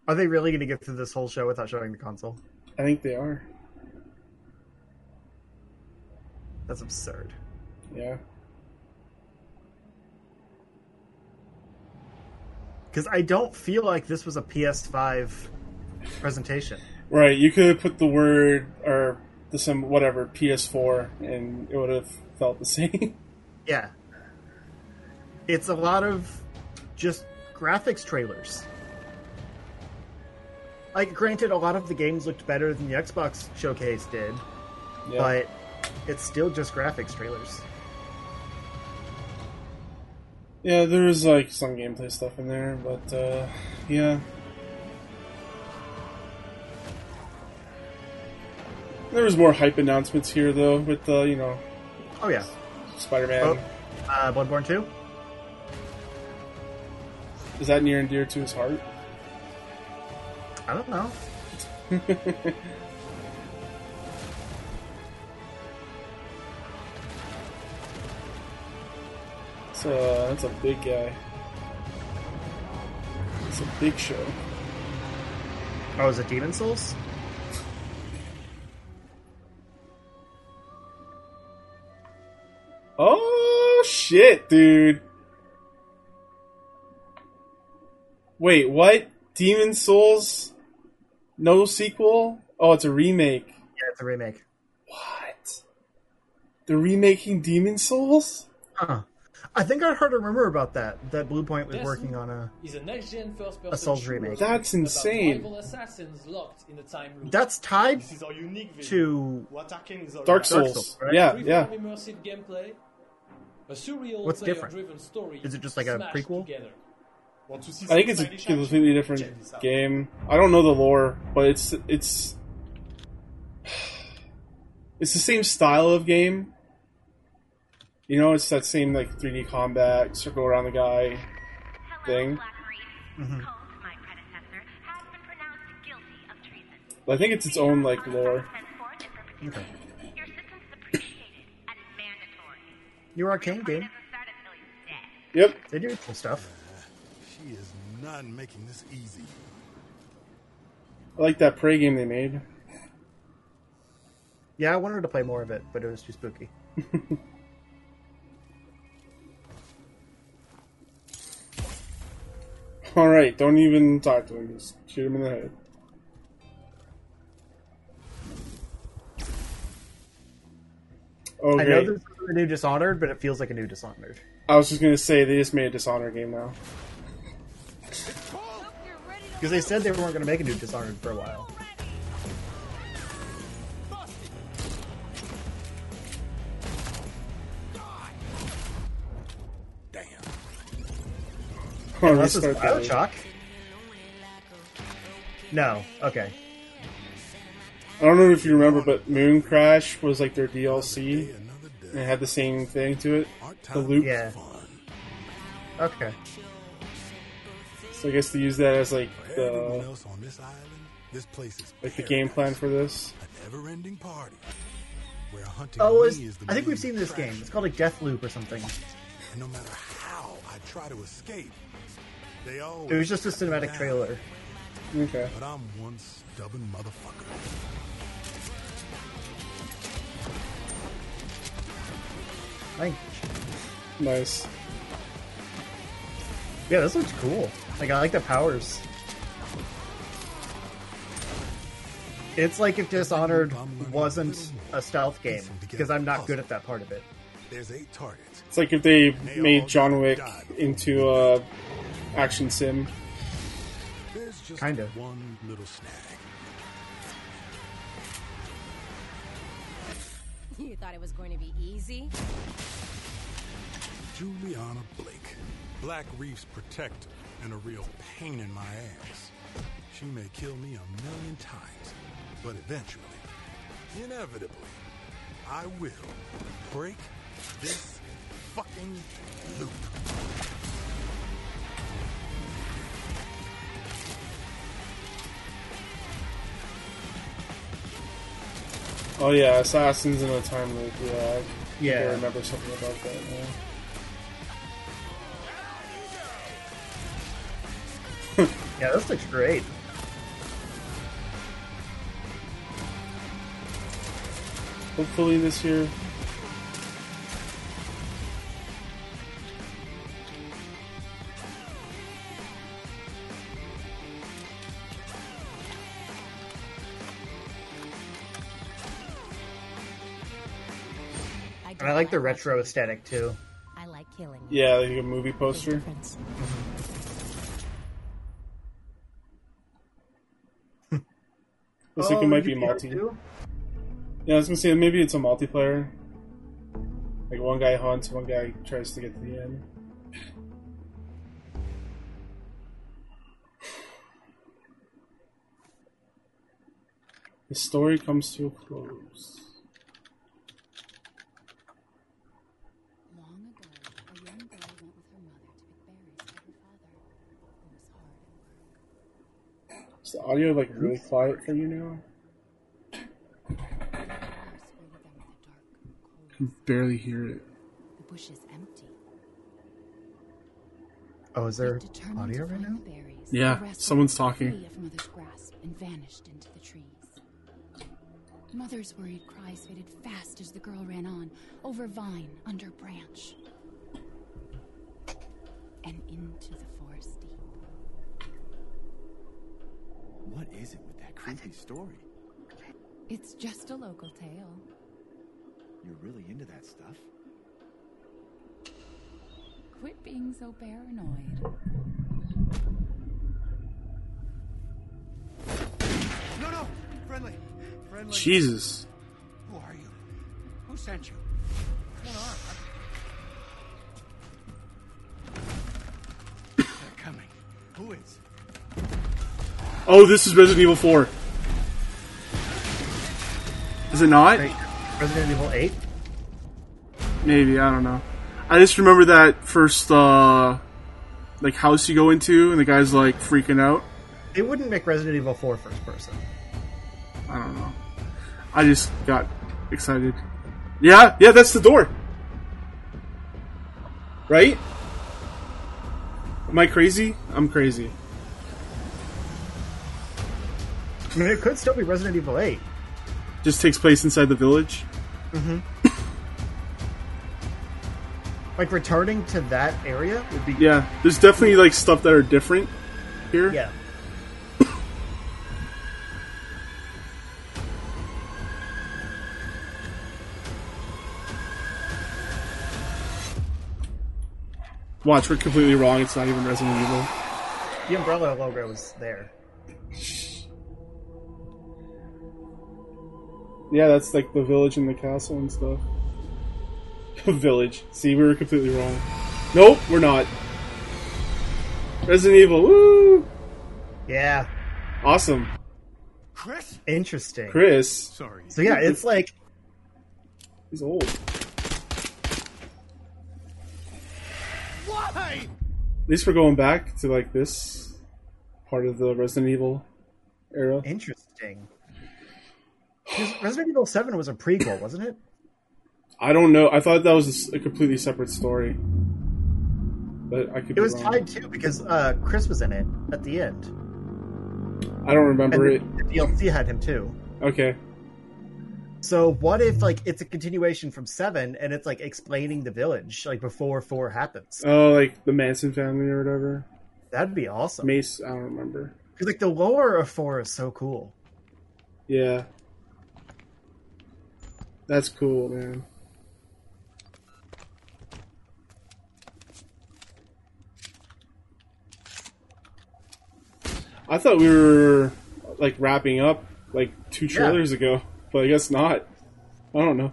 Are they really going to get through this whole show without showing the console? I think they are. That's absurd. Yeah. Because I don't feel like this was a PS5 presentation. Right. You could have put the word or the some whatever PS4, and it would have felt the same. Yeah. It's a lot of just graphics trailers. Like, granted, a lot of the games looked better than the Xbox showcase did, Yeah. but it's still just graphics trailers. Yeah, there's like some gameplay stuff in there, but uh, yeah. There was more hype announcements here, though, with the you know Oh, yeah. Spider-Man. Oh, uh, Bloodborne 2? Is that near and dear to his heart? I don't know. It's a, uh, that's a big guy. It's a big show. Oh, is it Demon Souls? Oh shit, dude! Wait, what? Demon Souls? No sequel? Oh, it's a remake. Yeah, it's a remake. What? They're remaking Demon Souls? Huh. I think I heard a rumor about that. That Bluepoint was Destiny working on a. is a next-gen first-person a Souls shooter remake. That's insane. rival assassins locked in the time loop. That's tied This is our unique to Attacking is our Dark right. Souls. Yeah, Freeform yeah. immersive gameplay. A surreal What's different? story. Is it just like a prequel? Together. Want to see I think it's a completely different Check this out. game. I don't know the lore, but it's it's it's the same style of game, You know, it's that same like 3D combat, circle around the guy thing. Mhm. I think it's its own like lore. Okay. Your Arkane game. Yep. They do cool stuff. She is not making this easy. I like that prey game they made. Yeah, I wanted to play more of it, but it was too spooky. All right, don't even talk to him. Just shoot him in the head. Okay. I know this is a new Dishonored, but it feels like a new Dishonored. I was just gonna say they just made a Dishonored game now. Because they said they weren't going to make a new Dishonored for a while. Oh, Unless it's. Bioshock. No. Okay. I don't know if you remember, but Mooncrash was like their DLC. And it had the same thing to it. The loop. Yeah. Okay. So I guess they use that as like the else on this island, this place is like the game plan for this. never-ending party where hunting Oh, it's, is the I think we've seen this game. It's called like Deathloop or something. And no matter how I try to escape, they always It was just a cinematic trailer. Okay. But I'm one stubborn motherfucker. Like, Nice. yeah, this looks cool. Like, I like the powers. It's like if Dishonored wasn't a stealth game, because I'm not good at that part of it. There's eight targets. It's like if they made John Wick into a action sim. There's just Kinda. one little snag. You thought it was going to be easy? Julianna Blake, Black Reef's protector, and a real pain in my ass. She may kill me a million times, but eventually, inevitably, I will break this fucking loop. Oh yeah, Assassins in a time loop. Yeah, I think Yeah. I remember something about that. Yeah. Yeah, this looks great. Hopefully this year. And I like the retro aesthetic too. I like killing. Yeah, like a movie poster. Looks like Oh, it might be multi. too? Yeah, I was gonna say maybe it's a multiplayer. Like one guy hunts, one guy tries to get to the end. The story comes to a close. Long ago, a young girl went with her mother to pick berries for her father, who was hard at work. Is the audio like really quiet for you now? Persuaded them with a dark, I can barely hear it. the bush is empty. Oh, is there audio right now? berries, Yeah, someone's talking. free mother's grasp and vanished into the trees. Mother's worried cries faded fast as the girl ran on, over vine, under branch, and into the forest deep. What is it with that creepy story? It's just a local tale. You're really into that stuff? Quit being so paranoid. No, no, friendly, friendly. Jesus. Who are you? Who sent you? What's going on? They're coming. Who is? Oh, this is Resident Evil 4. Is it not? Resident Evil 8? Maybe I don't know. I just remember that first uh like house you go into, and the guy's like freaking out. It wouldn't make Resident Evil 4 first person. I don't know. I just got excited. Yeah, yeah, that's the door. Right? Am I crazy? I'm crazy. I mean, it could still be Resident Evil 8. Just takes place inside the village. Mm-hmm. like returning to that area would be Yeah, there's definitely like stuff that are different here. Yeah. Watch, we're completely wrong. It's not even Resident Evil. The umbrella logo is there. Yeah, that's like the village and the castle and stuff. village. See, we were completely wrong. Nope, we're not. Resident Evil. Woo! Yeah. Awesome. Chris? Interesting. Chris. Sorry. So yeah, it's like he's old. Why? At least we're going back to like this part of the Resident Evil era. Interesting. Resident Evil 7 was a prequel, wasn't it? I don't know. I thought that was a completely separate story, but I could. It was wrong. tied too because uh, Chris was in it at the end. I don't remember and it. the DLC had him too. Okay. So what if like it's a continuation from seven and it's like explaining the village like before four happens? Oh, like the Manson family or whatever. That'd be awesome. Mace. I don't remember. Because like the lore of four is so cool. Yeah. That's cool, man. I thought we were like wrapping up like two Yeah. trailers ago, but I guess not. I don't know.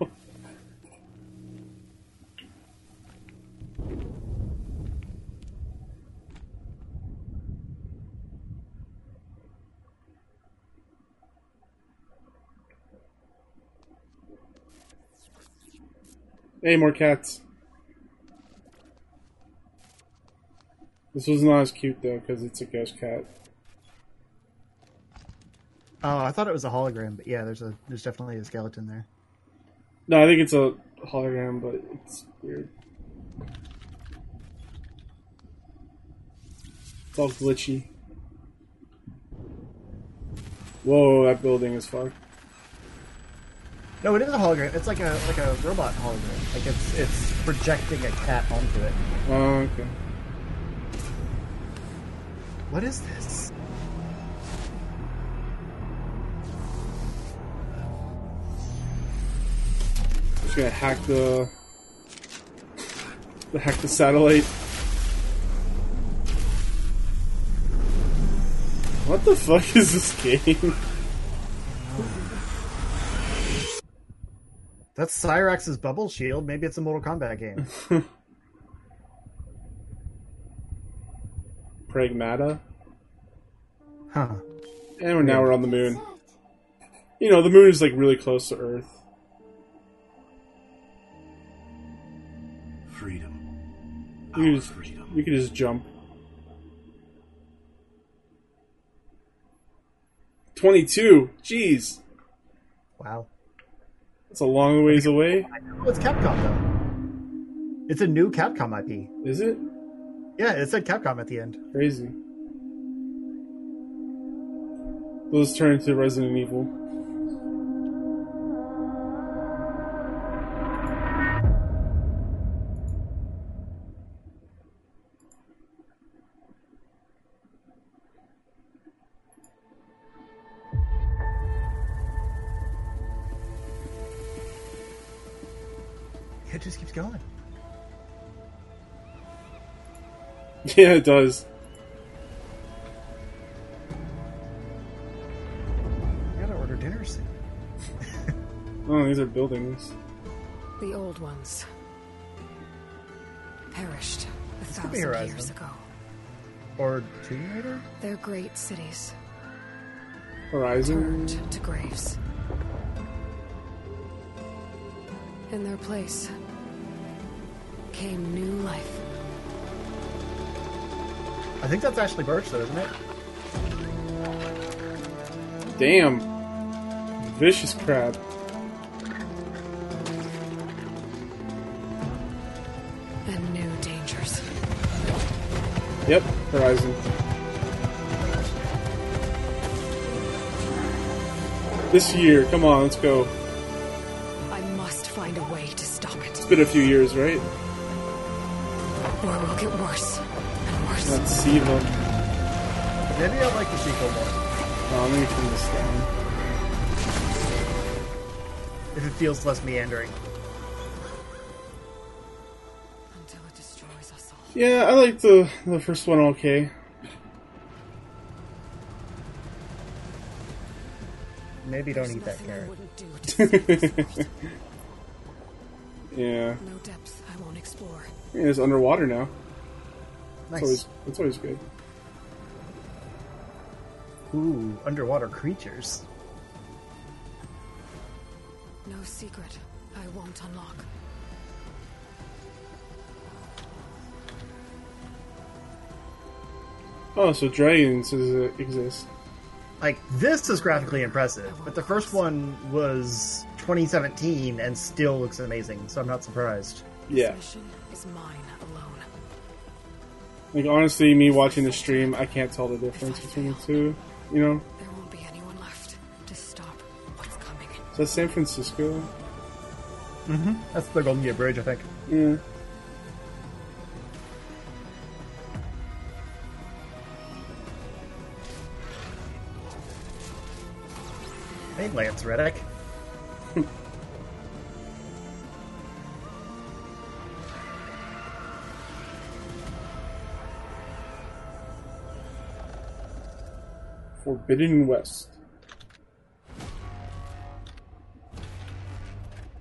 Hey, more cats. This was not as cute though, because it's a ghost cat. Oh, I thought it was a hologram, but yeah, there's a there's definitely a skeleton there. No, I think it's a hologram, but it's weird. It's all glitchy. Whoa, that building is fucked. No, it is a hologram. It's like a like a robot hologram. Like it's it's projecting a cat onto it. Oh, okay. What is this? Just gonna hack the, the hack the satellite. What the fuck is this game? That's Cyrax's bubble shield. Maybe it's a Mortal Kombat game. Pragmata. Huh. And we're, now we're on the moon. You know, the moon is like really close to Earth. Freedom. You can just, you can just jump. 22! Jeez! Wow. That's a long ways away. Oh, it's Capcom though. It's a new Capcom IP. Is it? Yeah, it said Capcom at the end. Crazy. Let's turn to Resident Evil. Yeah, it does. I gotta order dinner soon. Oh, these are buildings. The old ones perished a This thousand Horizon. years ago. Or Tomb Raider? They're great cities, Horizon. turned to graves. In their place, came new life. I think that's Ashly Burch, though, isn't it? Damn. Vicious crab. And new dangers. Yep, Horizon. This year, come on, let's go. I must find a way to stop it, It's been a few years, right? And worse. Let's see them. Maybe I'd like the sequel more. Oh, let me turn this down. If it feels less meandering. Until it destroys us all. Yeah, I like the the first one okay. Maybe don't eat that carrot. wouldn't do to save this world. Yeah. No depths I won't explore. yeah, it's underwater now. Nice. It's always, it's always good. Ooh, underwater creatures. No secret I won't unlock. Oh, so dragons is, uh, exist. Like, this is graphically impressive, but the first one was 2017 and still looks amazing, so I'm not surprised. Yeah. Mission is mine alone. Like honestly, me watching the stream, I can't tell the difference between the two. You know, There won't be anyone left to stop what's coming. is that San Francisco? Mm-hmm. That's the Golden Gate Bridge, I think. Yeah. Hey, Lance Reddick. Forbidden West.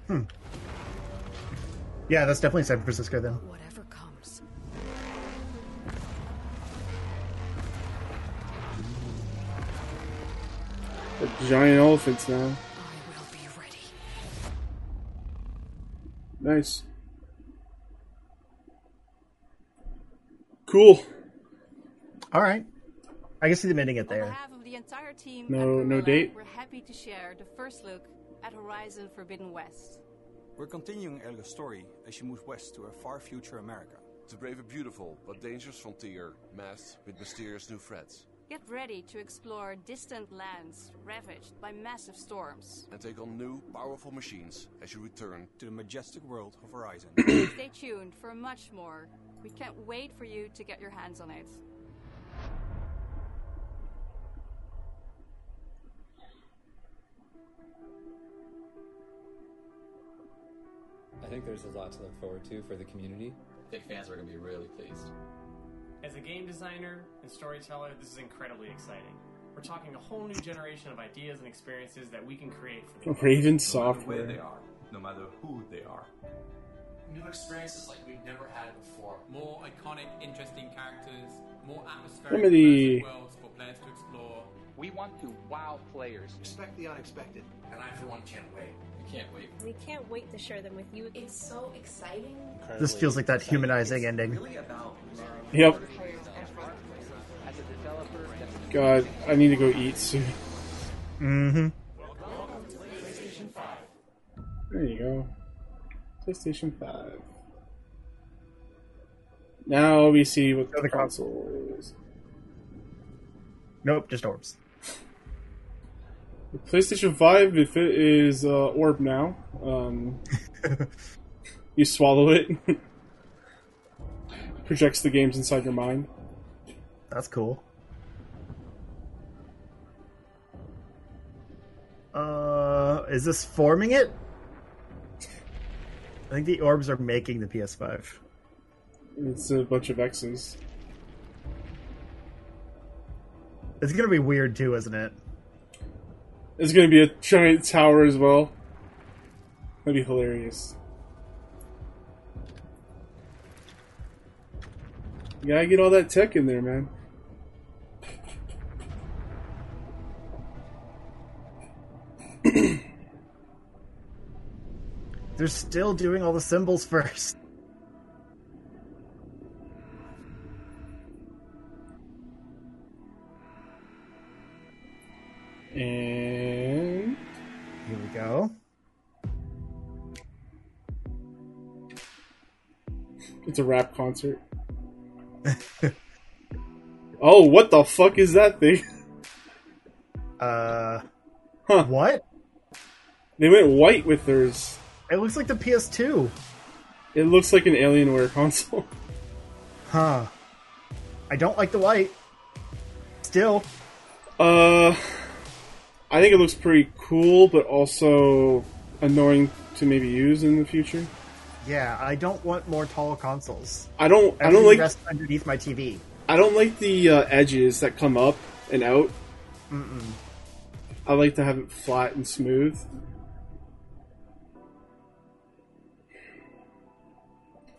Hmm. Yeah, that's definitely San Francisco then. Whatever comes. The giant elephants now. I will be ready. Nice. Cool. All right. I can see them ending it On there. Behalf of the entire team, No- at no date? We're happy to share the first look at Horizon Forbidden West. We're continuing Elga's story as she moves west to a far future America. To brave a beautiful but dangerous frontier masked with mysterious new threats. Get ready to explore distant lands ravaged by massive storms. And take on new, powerful machines as you return to the majestic world of Horizon. Stay tuned for much more. We can't wait for you to get your hands on it. I think there's a lot to look forward to for the community. I think fans are going to be really pleased. As a game designer and storyteller, this is incredibly exciting. We're talking a whole new generation of ideas and experiences that we can create for the Raven game. Software. where they are, no matter who they are. New experiences like we've never had before. More iconic, interesting characters, more atmospheric Some of the- worlds for players to explore. We want to wow players. Expect the unexpected. And I, for one, can't wait. I can't wait. We can't wait to share them with you. It's so exciting. This feels like that humanizing ending. Yep. As a God, I need to go eat soon. Mm-hmm. There you go. PlayStation 5. Now we see what the console is. Nope, just orbs. The PlayStation 5, if it is uh, orb now, um, you swallow it, projects the games inside your mind. That's cool. Uh, is this forming it? I think the orbs are making the PS5. It's a bunch of X's. It's gonna be weird too, isn't it? It's to be a giant tower as well. That'd be hilarious. You gotta get all that tech in there, man. They're still doing all the symbols first. And here we go. It's a rap concert. oh, what the fuck is that thing? Uh, huh? What? They went white with theirs. It looks like the PS2. It looks like an Alienware console. Huh. I don't like the white. Still. Uh, I think it looks pretty cool, but also annoying to maybe use in the future. Yeah, I don't want more tall consoles. I don't. I don't like. rests underneath my TV. I don't like the uh, edges that come up and out. Mm-mm. I like to have it flat and smooth.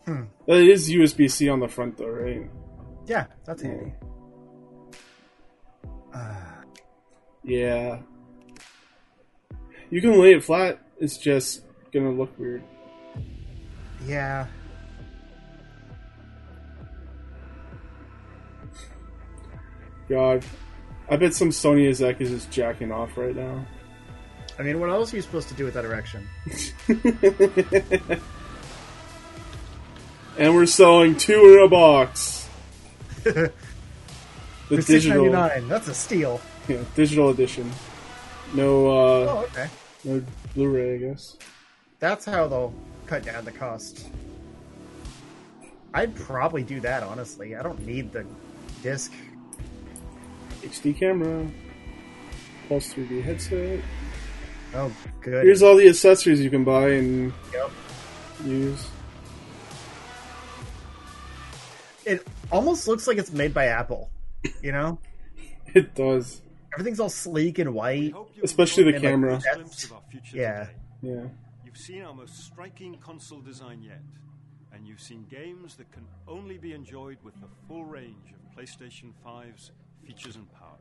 Hmm. It is USB C on the front, though, right? Yeah, that's handy. Yeah. You can lay it flat. It's just gonna look weird. Yeah. God, I bet some Sony exec is just jacking off right now. I mean, what else are you supposed to do with that erection? And we're selling two in a box. the For digital, $6.99. That's a steal. yeah, digital edition. No, uh, Oh, okay. no Blu-ray, I guess. That's how they'll cut down the cost. I'd probably do that, honestly. I don't need the disc. HD camera, 3D headset. Oh, good. Here's all the accessories you can buy and Yep. use. It almost looks like it's made by Apple. You know? It does, Everything's all sleek and white. especially the And, camera. that's- Yeah. Yeah. You've seen our most striking console design yet, and you've seen games that can only be enjoyed with the full range of PlayStation 5's features and power.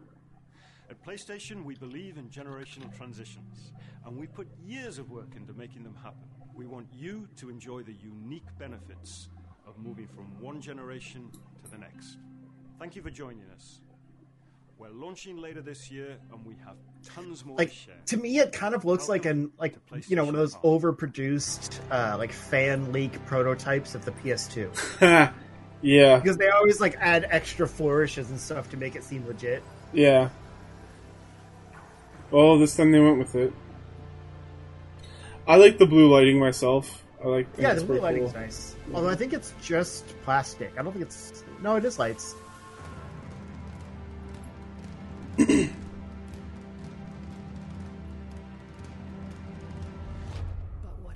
At PlayStation, we believe in generational transitions, and we put years of work into making them happen. We want you to enjoy the unique benefits of moving from one generation to the next. Thank you for joining us. We're launching later this year, and we have tons more Like to share. to me, it kind of looks like an like you know one of those overproduced uh, like fan leak prototypes of the PS2 yeah, because they always like add extra flourishes and stuff to make it seem legit. yeah. Oh, this time they went with it. I like the blue lighting myself. I like. Yeah, the blue pretty lighting's cool. nice. Although I think it's just plastic. I don't think it's no, it is lights.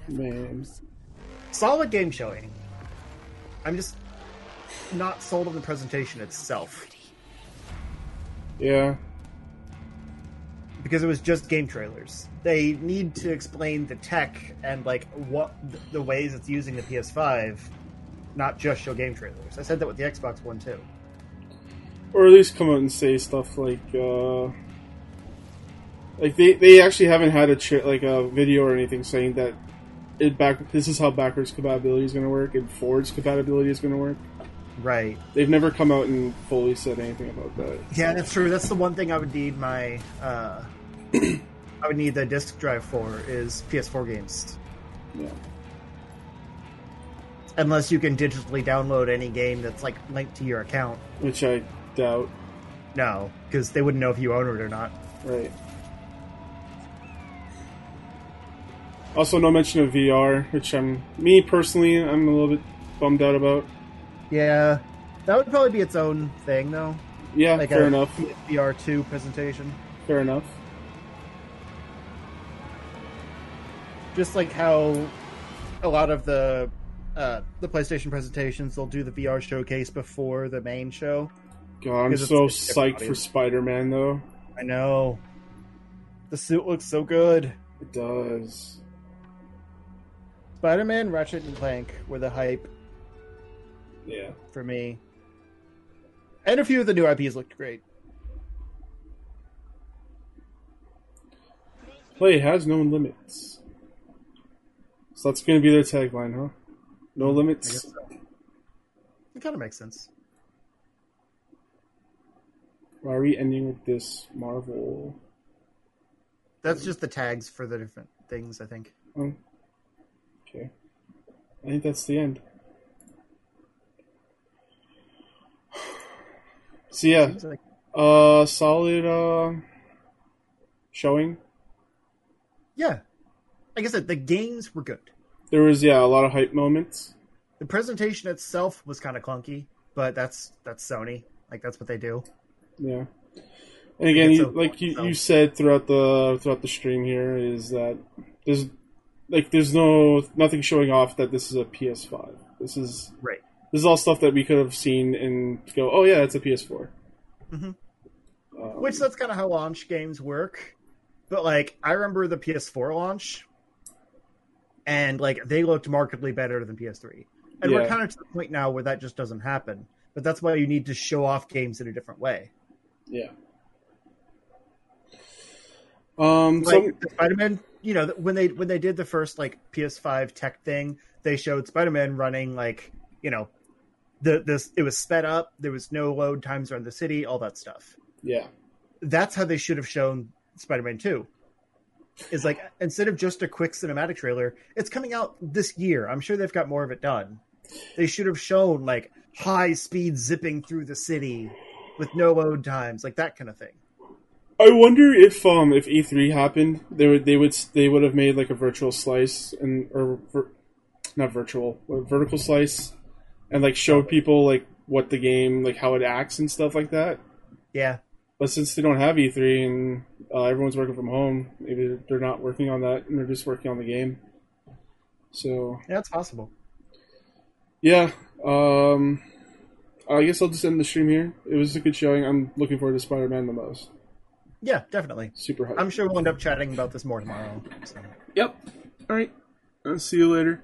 Man, Solid game showing. I'm just not sold on the presentation itself yeah. because it was just game trailers. They need to explain the tech and like what the ways it's using the PS5, not just show game trailers. I said that with the Xbox One too. Or at least come out and say stuff like uh like they they actually haven't had a tra- like a video or anything saying that it back this is how backwards compatibility is going to work and forwards compatibility is going to work Right. they've never come out and fully said anything about that Yeah, that's true. That's the one thing I would need my uh I would need the disk drive for is PS4 games. yeah Unless you can digitally download any game that's like linked to your account. which i doubt No, because they wouldn't know if you own it or not. right also no mention of vr which i'm me personally i'm a little bit bummed out about Yeah, that would probably be its own thing, though. yeah Like fair enough VR two presentation, fair enough just like how a lot of the uh, the PlayStation presentations they'll do the VR showcase before the main show. God i'm so psyched for spider-man though I know. The suit looks so good. it does Spider Man, Ratchet, and Clank were the hype yeah for me. And a few of the new IPs looked great. Play has no limits. So that's going to be their tagline, huh? No mm, I limits. so. It kind of makes sense. Why are we ending with this Marvel? That's just the tags for the different things, I think. Oh. Okay. I think that's the end. So yeah, like- uh, solid uh, showing. Yeah. Like I said, the games were good. There was yeah a lot of hype moments. The presentation itself was kind of clunky, but that's that's Sony. Like that's what they do. Yeah. And again, you, like you, you said throughout the throughout the stream here is that there's like there's no nothing showing off that this is a PS5. This is Right. This is all stuff that we could have seen and go, oh yeah, it's a PS4. Mhm. Um, Which that's kind of how launch games work. But like I remember the PS4 launch, and like they looked markedly better than PS3. And we're kind of to the point now where that just doesn't happen. But that's why you need to show off games in a different way. Yeah. Um. like so Spider-Man, you know, when they when they did the first like PS5 tech thing, they showed Spider-Man running like, you know, the this it was sped up, there was no load times around the city, all that stuff. yeah. That's how they should have shown Spider-Man 2. Is like instead of just a quick cinematic trailer, it's coming out this year. I'm sure they've got more of it done. They should have shown like high speed zipping through the city with no load times, like that kind of thing. I wonder if um if E3 happened, they would they would they would have made like a virtual slice and or vir- not virtual, vertical slice, and like show people like what the game like how it acts and stuff like that. Yeah. But since they don't have E3 and uh, everyone's working from home, maybe they're not working on that and they're just working on the game. So Yeah, it's possible. yeah, um, Uh, I guess I'll just end the stream here. It was a good showing. I'm looking forward to Spider-Man the most. Yeah, definitely. Super hype. I'm sure we'll end up chatting about this more tomorrow. So. Yep. All right. I'll see you later.